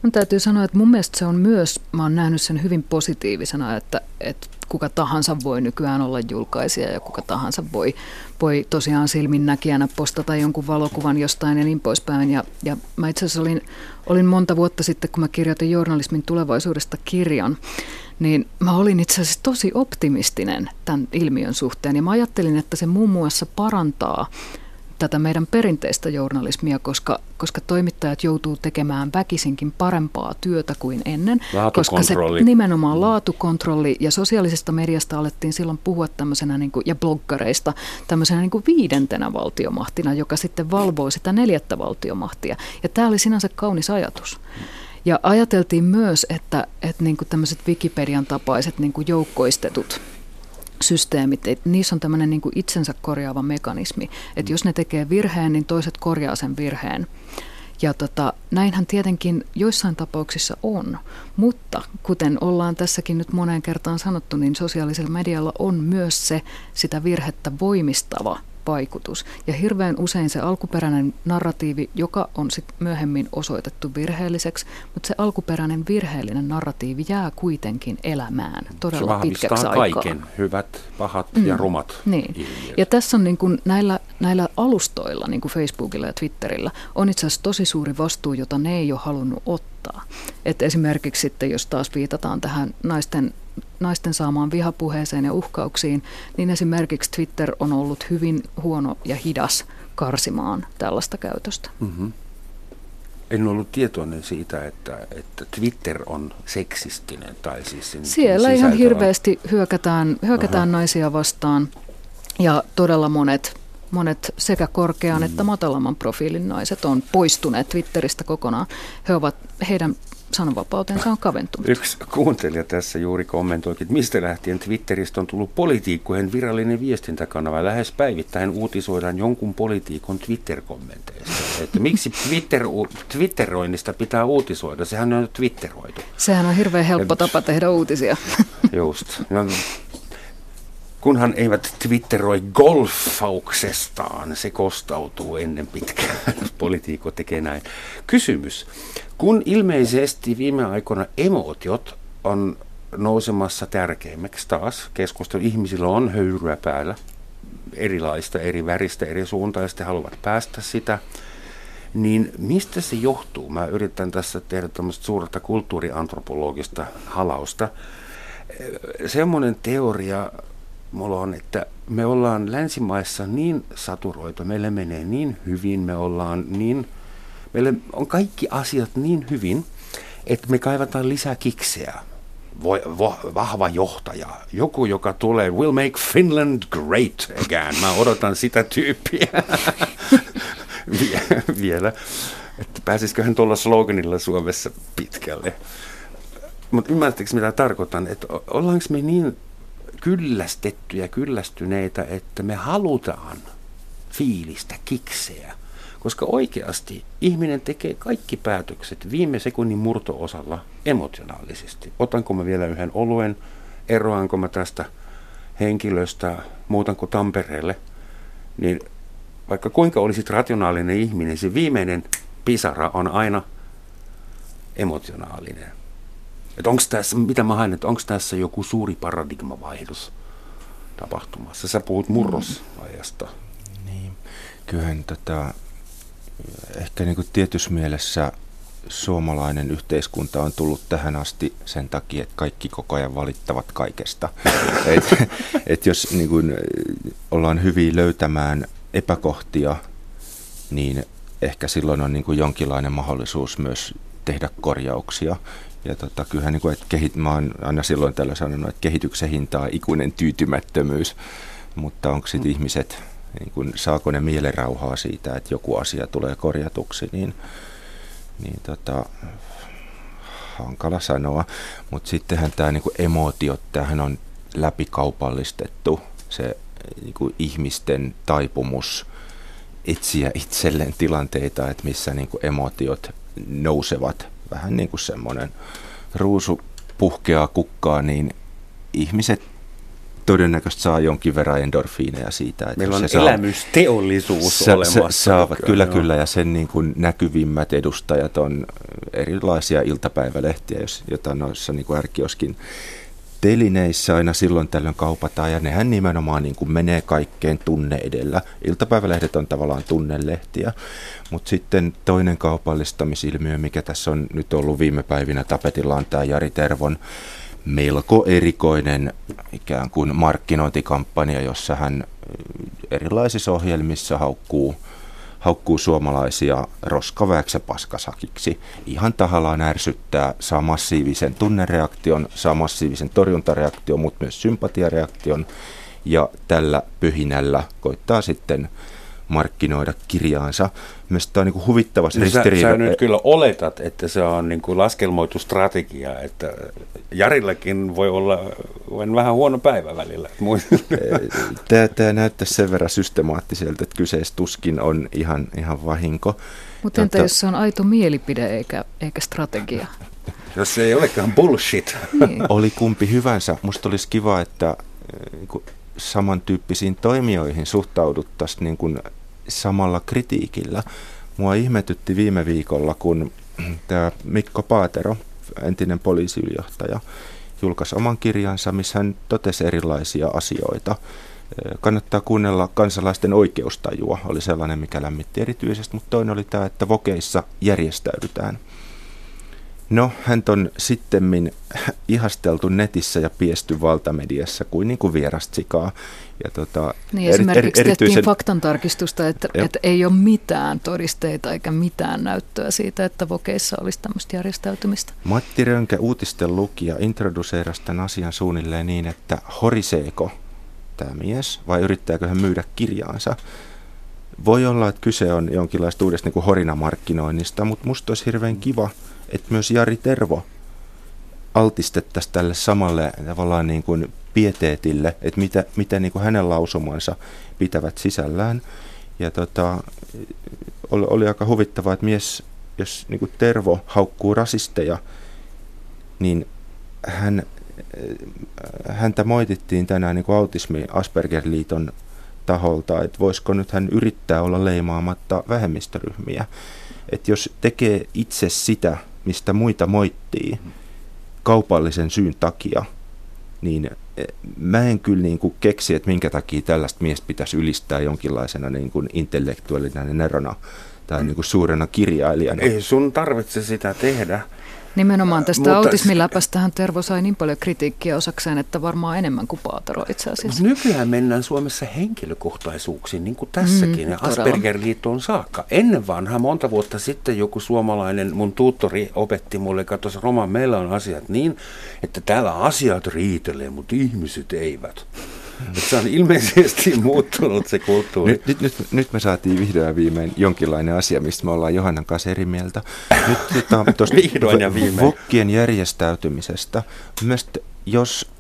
Mun täytyy sanoa, että mun mielestä se on myös, mä oon nähnyt sen hyvin positiivisena, että, että kuka tahansa voi nykyään olla julkaisija ja kuka tahansa voi, voi tosiaan silminnäkijänä postata jonkun valokuvan jostain ja niin poispäin. Ja, ja mä itse asiassa olin, olin monta vuotta sitten, kun mä kirjoitin journalismin tulevaisuudesta kirjan, niin mä olin itse asiassa tosi optimistinen tämän ilmiön suhteen ja mä ajattelin, että se muun muassa parantaa tätä meidän perinteistä journalismia, koska, koska toimittajat joutuu tekemään väkisinkin parempaa työtä kuin ennen. Koska se nimenomaan laatukontrolli ja sosiaalisesta mediasta alettiin silloin puhua tämmöisenä, niin kuin, ja bloggareista, tämmöisenä niin kuin viidentenä valtiomahtina, joka sitten valvoi sitä neljättä valtiomahtia. Ja tämä oli sinänsä kaunis ajatus. Ja ajateltiin myös, että, että niin kuin tämmöiset Wikipedian tapaiset niin kuin joukkoistetut systeemit, että niissä on tämmöinen niin itsensä korjaava mekanismi, että jos ne tekee virheen, niin toiset korjaa sen virheen. Ja tota, näinhän tietenkin joissain tapauksissa on, mutta kuten ollaan tässäkin nyt moneen kertaan sanottu, niin sosiaalisella medialla on myös se sitä virhettä voimistava vaikutus. Ja hirveän usein se alkuperäinen narratiivi, joka on sit myöhemmin osoitettu virheelliseksi, mutta se alkuperäinen virheellinen narratiivi jää kuitenkin elämään todella se pitkäksi aikaa. kaiken, hyvät, pahat mm. ja rumat niin. Ilmiöt. Ja tässä on niin kuin näillä, näillä alustoilla, niin kuin Facebookilla ja Twitterillä, on itse asiassa tosi suuri vastuu, jota ne ei ole halunnut ottaa. Et esimerkiksi sitten, jos taas viitataan tähän naisten, naisten saamaan vihapuheeseen ja uhkauksiin, niin esimerkiksi Twitter on ollut hyvin huono ja hidas karsimaan tällaista käytöstä. Mm-hmm. En ollut tietoinen siitä, että, että Twitter on seksistinen. Tai siis sen Siellä ihan hirveästi hyökätään, hyökätään naisia vastaan ja todella monet, monet sekä korkean mm. että matalamman profiilin naiset on poistuneet Twitteristä kokonaan. He ovat, heidän sananvapautensa on kaventunut. Yksi kuuntelija tässä juuri kommentoikin, että mistä lähtien Twitteristä on tullut poliitikkojen virallinen viestintäkanava. Lähes päivittäin uutisoidaan jonkun poliitikon Twitter-kommenteista. Että miksi Twitter, Twitteroinnista pitää uutisoida? Sehän on Twitteroitu. Sehän on hirveän helppo tapa tehdä uutisia. Just. No, kunhan eivät twitteroi golfauksestaan, se kostautuu ennen pitkään, jos politiikko tekee näin. Kysymys. Kun ilmeisesti viime aikoina emootiot on nousemassa tärkeimmäksi taas, keskustelu ihmisillä on höyryä päällä, erilaista, eri väristä, eri suuntaista, haluavat päästä sitä, niin mistä se johtuu? Mä yritän tässä tehdä tämmöistä suurta kulttuuriantropologista halausta. Semmoinen teoria mulla on, että me ollaan länsimaissa niin saturoitu, meille menee niin hyvin, me ollaan niin, meille on kaikki asiat niin hyvin, että me kaivataan lisää kikseä. Voi, vo, vahva johtaja, joku, joka tulee, will make Finland great again. Mä odotan sitä tyyppiä vielä, että pääsisikö hän tuolla sloganilla Suomessa pitkälle. Mutta ymmärrättekö mitä tarkoitan, että ollaanko me niin kyllästettyjä, kyllästyneitä, että me halutaan fiilistä, kikseä. Koska oikeasti ihminen tekee kaikki päätökset viime sekunnin murtoosalla emotionaalisesti. Otanko mä vielä yhden oluen, eroanko mä tästä henkilöstä, muutanko Tampereelle, niin vaikka kuinka olisit rationaalinen ihminen, se viimeinen pisara on aina emotionaalinen. Että onko tässä, mitä mä haen, että onko tässä joku suuri paradigmavaihdos tapahtumassa? Sä puhut murrosajasta. Niin, kyllähän tota, ehkä niin kuin tietyssä mielessä suomalainen yhteiskunta on tullut tähän asti sen takia, että kaikki koko ajan valittavat kaikesta. et, et jos niin kuin, ollaan hyvin löytämään epäkohtia, niin ehkä silloin on niin kuin jonkinlainen mahdollisuus myös tehdä korjauksia. Ja tota, kyllähän niin kuin, että kehit, mä oon aina silloin tällä sanonut, että kehityksen hinta on ikuinen tyytymättömyys, mutta onko sitten mm. ihmiset, niin kuin, saako ne mielenrauhaa siitä, että joku asia tulee korjatuksi, niin, niin tota, hankala sanoa. Mutta sittenhän tämä niin emootiot, tähän on läpikaupallistettu se niin kuin ihmisten taipumus etsiä itselleen tilanteita, että missä niin kuin emotiot nousevat vähän niin kuin semmoinen ruusu puhkeaa kukkaa, niin ihmiset todennäköisesti saa jonkin verran endorfiineja siitä. Että Meillä on se elämysteollisuus saa, olemassa. Se, saavat, kyllä, joo. kyllä, ja sen niin kuin näkyvimmät edustajat on erilaisia iltapäivälehtiä, jos, jota noissa niin kuin ärkioskin telineissä aina silloin tällöin kaupataan ja nehän nimenomaan niin kuin menee kaikkeen tunne edellä. Iltapäivälehdet on tavallaan tunnelehtiä, mutta sitten toinen kaupallistamisilmiö, mikä tässä on nyt ollut viime päivinä tapetilla, on tämä Jari Tervon melko erikoinen ikään kuin markkinointikampanja, jossa hän erilaisissa ohjelmissa haukkuu – haukkuu suomalaisia roskaväeksi paskasakiksi. Ihan tahallaan ärsyttää, saa massiivisen tunnereaktion, saa massiivisen torjuntareaktion, mutta myös sympatiareaktion. Ja tällä pyhinällä koittaa sitten markkinoida kirjaansa. Mielestäni tämä on niin huvittava no ristiriita. Sä, sä nyt kyllä oletat, että se on niin kuin laskelmoitu strategia, että Jarillakin voi olla vähän huono päivä välillä. Tämä, tämä näyttää sen verran systemaattiselta, että kyseessä tuskin on ihan, ihan vahinko. Mutta entä jos se on aito mielipide eikä, eikä strategia? jos se ei olekaan bullshit. Niin. Oli kumpi hyvänsä. Musta olisi kiva, että niin samantyyppisiin toimijoihin suhtauduttaisiin niin kuin samalla kritiikillä. Mua ihmetytti viime viikolla, kun tämä Mikko Paatero, entinen poliisiylijohtaja, julkaisi oman kirjansa, missä hän totesi erilaisia asioita. Kannattaa kuunnella kansalaisten oikeustajua, oli sellainen, mikä lämmitti erityisesti, mutta toinen oli tämä, että vokeissa järjestäydytään. No, hän on sittemmin ihasteltu netissä ja piesty valtamediassa kuin, niin kuin vierastikaa. Ja tota, niin esimerkiksi eri, erityisen... tehtiin faktantarkistusta, että, että ei ole mitään todisteita eikä mitään näyttöä siitä, että vokeissa olisi tämmöistä järjestäytymistä. Matti Rönkä uutisten lukija introduseerasi tämän asian suunnilleen niin, että horiseeko tämä mies vai yrittääkö hän myydä kirjaansa. Voi olla, että kyse on jonkinlaista uudesta niin kuin horinamarkkinoinnista, mutta musta olisi hirveän kiva, että myös Jari Tervo altistettaisiin tälle samalle tavallaan niin kuin pieteetille, että mitä, mitä niin kuin hänen lausumansa pitävät sisällään. Ja tota, oli, oli aika huvittavaa, että mies, jos niin kuin Tervo haukkuu rasisteja, niin hän, häntä moitittiin tänään niin kuin autismi Asperger-liiton taholta, että voisiko nyt hän yrittää olla leimaamatta vähemmistöryhmiä. Että jos tekee itse sitä, mistä muita moittii kaupallisen syyn takia, niin eh, mä en kyllä niin kuin keksi, että minkä takia tällaista miestä pitäisi ylistää jonkinlaisena niin kuin intellektuaalina nerona tai niin kuin suurena kirjailijana. Ei sun tarvitse sitä tehdä. Nimenomaan tästä Mutta, autismiläpästähän Tervo sai niin paljon kritiikkiä osakseen, että varmaan enemmän kuin Paatero itse asiassa. Nykyään mennään Suomessa henkilökohtaisuuksiin, niin kuin tässäkin, mm, ja Asperger-liittoon saakka. Ennen vanha, monta vuotta sitten joku suomalainen, mun tuuttori opetti mulle, katsoisi Roma, meillä on asiat niin, että täällä asiat riitelee, mutta ihmiset eivät. Se on ilmeisesti muuttunut se kulttuuri. Nyt, nyt, nyt, nyt me saatiin vihdoin ja viimein jonkinlainen asia, mistä me ollaan Johannan kanssa eri mieltä. Nyt tota, tuosta vihdoin ja viimein. Vokkien järjestäytymisestä. Mielestäni, jos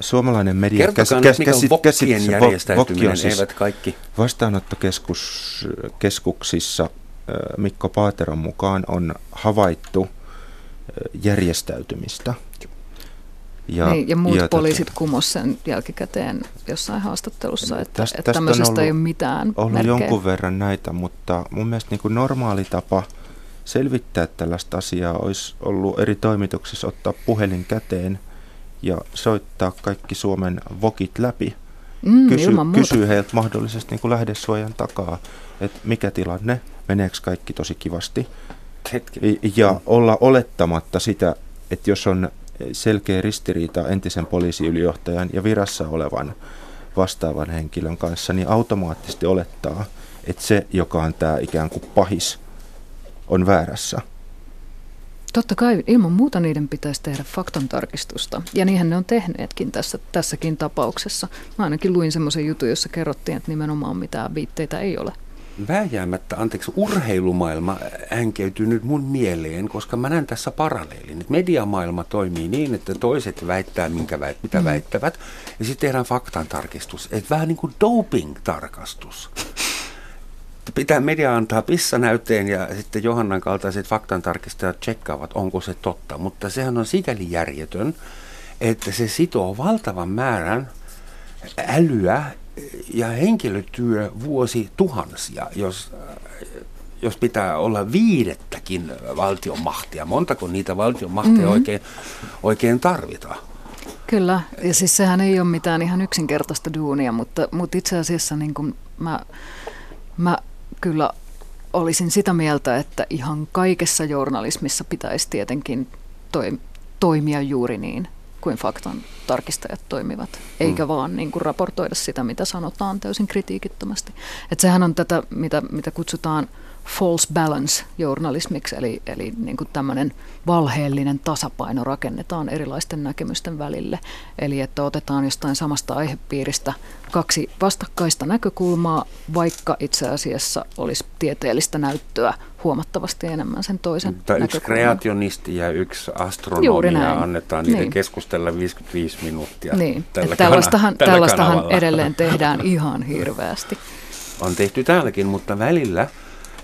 suomalainen media Kertokaa käs, nyt, käs, käs, vokkien järjestäytyminen, siis eivät kaikki. Vastaanottokeskuksissa Mikko Paateron mukaan on havaittu järjestäytymistä. Ja, niin, ja muut ja poliisit tota, kumos sen jälkikäteen jossain haastattelussa, että, tästä, että tämmöisestä ollut, ei ole mitään ollut merkkejä. jonkun verran näitä, mutta mun mielestä niin kuin normaali tapa selvittää tällaista asiaa olisi ollut eri toimituksissa ottaa puhelin käteen ja soittaa kaikki Suomen vokit läpi. Mm, kysy, kysy heiltä mahdollisesti niin kuin lähdesuojan takaa, että mikä tilanne, meneekö kaikki tosi kivasti. Hetki. Ja olla olettamatta sitä, että jos on selkeä ristiriita entisen poliisiylijohtajan ja virassa olevan vastaavan henkilön kanssa, niin automaattisesti olettaa, että se, joka on tämä ikään kuin pahis, on väärässä. Totta kai ilman muuta niiden pitäisi tehdä faktantarkistusta. Ja niinhän ne on tehneetkin tässä, tässäkin tapauksessa. Mä ainakin luin semmoisen jutun, jossa kerrottiin, että nimenomaan mitään viitteitä ei ole vääjäämättä, anteeksi, urheilumaailma änkeytyy nyt mun mieleen, koska mä näen tässä paralleelin. Että mediamaailma toimii niin, että toiset väittää, minkä väit, mitä mm. väittävät, ja sitten tehdään faktantarkistus. Että vähän niin kuin doping-tarkastus. Pitää media antaa pissanäytteen ja sitten Johannan kaltaiset faktantarkistajat tsekkaavat, onko se totta. Mutta sehän on sikäli järjetön, että se sitoo valtavan määrän älyä ja henkilötyö vuosi tuhansia, jos, jos pitää olla viidettäkin valtionmahtia. Montako niitä valtionmahtia mm-hmm. oikein, oikein tarvitaan? Kyllä, ja siis sehän ei ole mitään ihan yksinkertaista duunia, mutta, mutta itse asiassa niin kuin mä, mä kyllä olisin sitä mieltä, että ihan kaikessa journalismissa pitäisi tietenkin toi, toimia juuri niin, kuin faktan tarkistajat toimivat, eikä mm. vaan niin kuin raportoida sitä, mitä sanotaan täysin kritiikittömästi. Et sehän on tätä, mitä, mitä kutsutaan false balance journalismiksi, eli, eli niin kuin tämmöinen valheellinen tasapaino rakennetaan erilaisten näkemysten välille. Eli että otetaan jostain samasta aihepiiristä kaksi vastakkaista näkökulmaa, vaikka itse asiassa olisi tieteellistä näyttöä huomattavasti enemmän sen toisen Mutta yksi kreationisti ja yksi astronomi ja annetaan niiden niin. keskustella 55 minuuttia. Niin. Tällä tällaistahan, tällä tällaistahan edelleen tehdään ihan hirveästi. On tehty täälläkin, mutta välillä,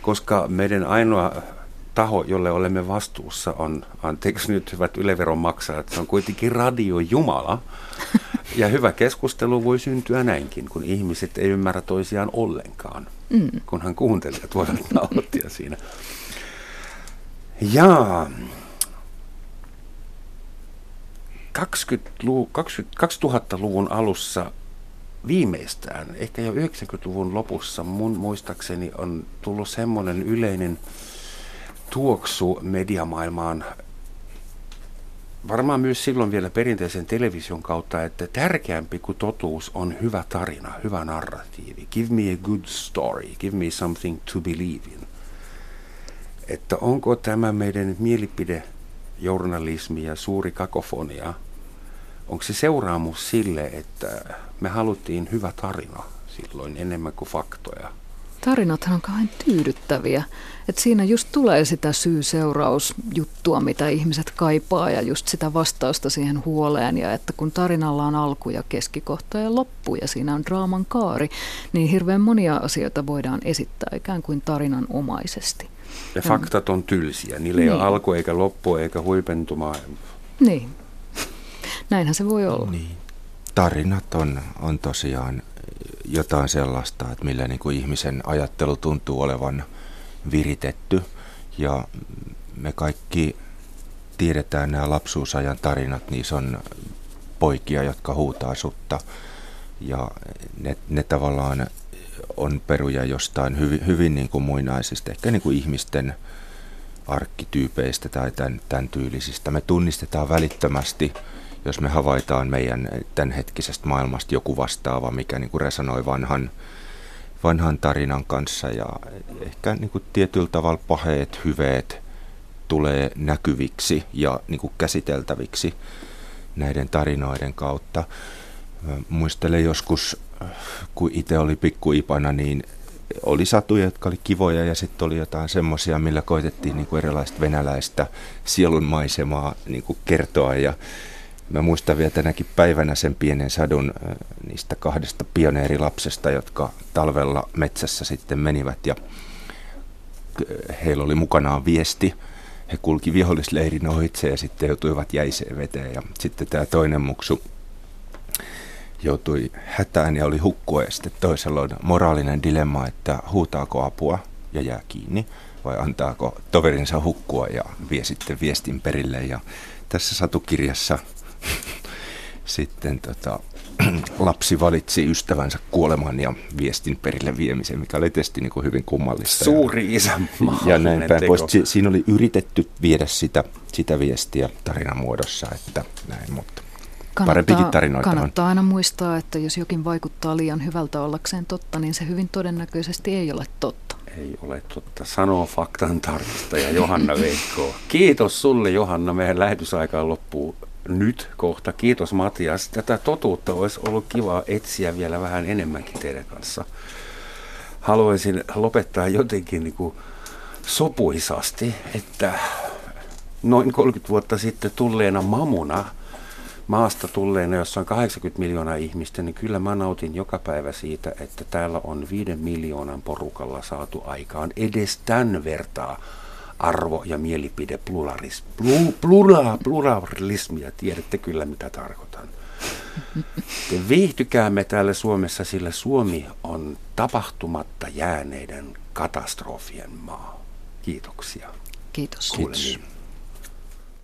koska meidän ainoa taho, jolle olemme vastuussa, on, anteeksi nyt hyvät yleveron maksajat, se on kuitenkin Radio Jumala. Ja hyvä keskustelu voi syntyä näinkin, kun ihmiset ei ymmärrä toisiaan ollenkaan, mm. kunhan kuuntelijat voivat nauttia siinä. Ja 20-luvun, 2000-luvun alussa viimeistään, ehkä jo 90-luvun lopussa mun muistaakseni on tullut semmoinen yleinen tuoksu mediamaailmaan varmaan myös silloin vielä perinteisen television kautta, että tärkeämpi kuin totuus on hyvä tarina, hyvä narratiivi. Give me a good story, give me something to believe in. Että onko tämä meidän mielipidejournalismi ja suuri kakofonia, onko se seuraamus sille, että me haluttiin hyvä tarina silloin enemmän kuin faktoja? tarinathan on kauhean tyydyttäviä. Et siinä just tulee sitä syy-seurausjuttua, mitä ihmiset kaipaa ja just sitä vastausta siihen huoleen. Ja että kun tarinalla on alku ja keskikohta ja loppu ja siinä on draaman kaari, niin hirveän monia asioita voidaan esittää ikään kuin tarinan omaisesti. Ja faktat on tylsiä. Niillä niin. ei ole niin. alku eikä loppu eikä huipentumaa. Niin. Näinhän se voi olla. Niin. Tarinat on, on tosiaan jotain sellaista, että millä niin kuin ihmisen ajattelu tuntuu olevan viritetty. Ja me kaikki tiedetään nämä lapsuusajan tarinat, niissä on poikia, jotka huutaa sutta. Ja ne, ne tavallaan on peruja jostain hyvin, hyvin niin kuin muinaisista, ehkä niin kuin ihmisten arkkityypeistä tai tämän, tämän tyylisistä. Me tunnistetaan välittömästi jos me havaitaan meidän tämänhetkisestä maailmasta joku vastaava, mikä niin kuin resonoi vanhan, vanhan tarinan kanssa ja ehkä niin kuin tietyllä tavalla paheet, hyveet tulee näkyviksi ja niin kuin käsiteltäviksi näiden tarinoiden kautta. Muistelen joskus, kun itse oli pikkuipana, niin oli satuja, jotka oli kivoja ja sitten oli jotain semmoisia, millä koitettiin niin kuin erilaista venäläistä sielunmaisemaa niin kuin kertoa ja Mä muistan vielä tänäkin päivänä sen pienen sadun äh, niistä kahdesta pioneerilapsesta, jotka talvella metsässä sitten menivät ja äh, heillä oli mukanaan viesti. He kulki vihollisleirin ohitse ja sitten joutuivat jäiseen veteen ja sitten tämä toinen muksu joutui hätään ja oli hukkua ja sitten toisella on moraalinen dilemma, että huutaako apua ja jää kiinni vai antaako toverinsa hukkua ja vie sitten viestin perille ja tässä satukirjassa sitten tota, lapsi valitsi ystävänsä kuoleman ja viestin perille viemisen, mikä oli tietysti niin hyvin kummallista. Suuri isä. Ja näin päin pois. Si- siinä oli yritetty viedä sitä, sitä viestiä tarinan muodossa, että näin, mutta kannattaa, tarinoita kannattaa on. aina muistaa, että jos jokin vaikuttaa liian hyvältä ollakseen totta, niin se hyvin todennäköisesti ei ole totta. Ei ole totta. Sanoo faktan tarkistaja Johanna Veikko. Kiitos sulle Johanna. Meidän lähetysaikaan loppuu nyt kohta. Kiitos Matias. Tätä totuutta olisi ollut kiva etsiä vielä vähän enemmänkin teidän kanssa. Haluaisin lopettaa jotenkin niin kuin sopuisasti, että noin 30 vuotta sitten tulleena mamuna, maasta tulleena, jossa on 80 miljoonaa ihmistä, niin kyllä mä nautin joka päivä siitä, että täällä on viiden miljoonan porukalla saatu aikaan edes tämän vertaa arvo- ja mielipide pluralis, plura, pluralismia. Tiedätte kyllä, mitä tarkoitan. Te viihtykäämme täällä Suomessa, sillä Suomi on tapahtumatta jääneiden katastrofien maa. Kiitoksia. Kiitos. Kiitos.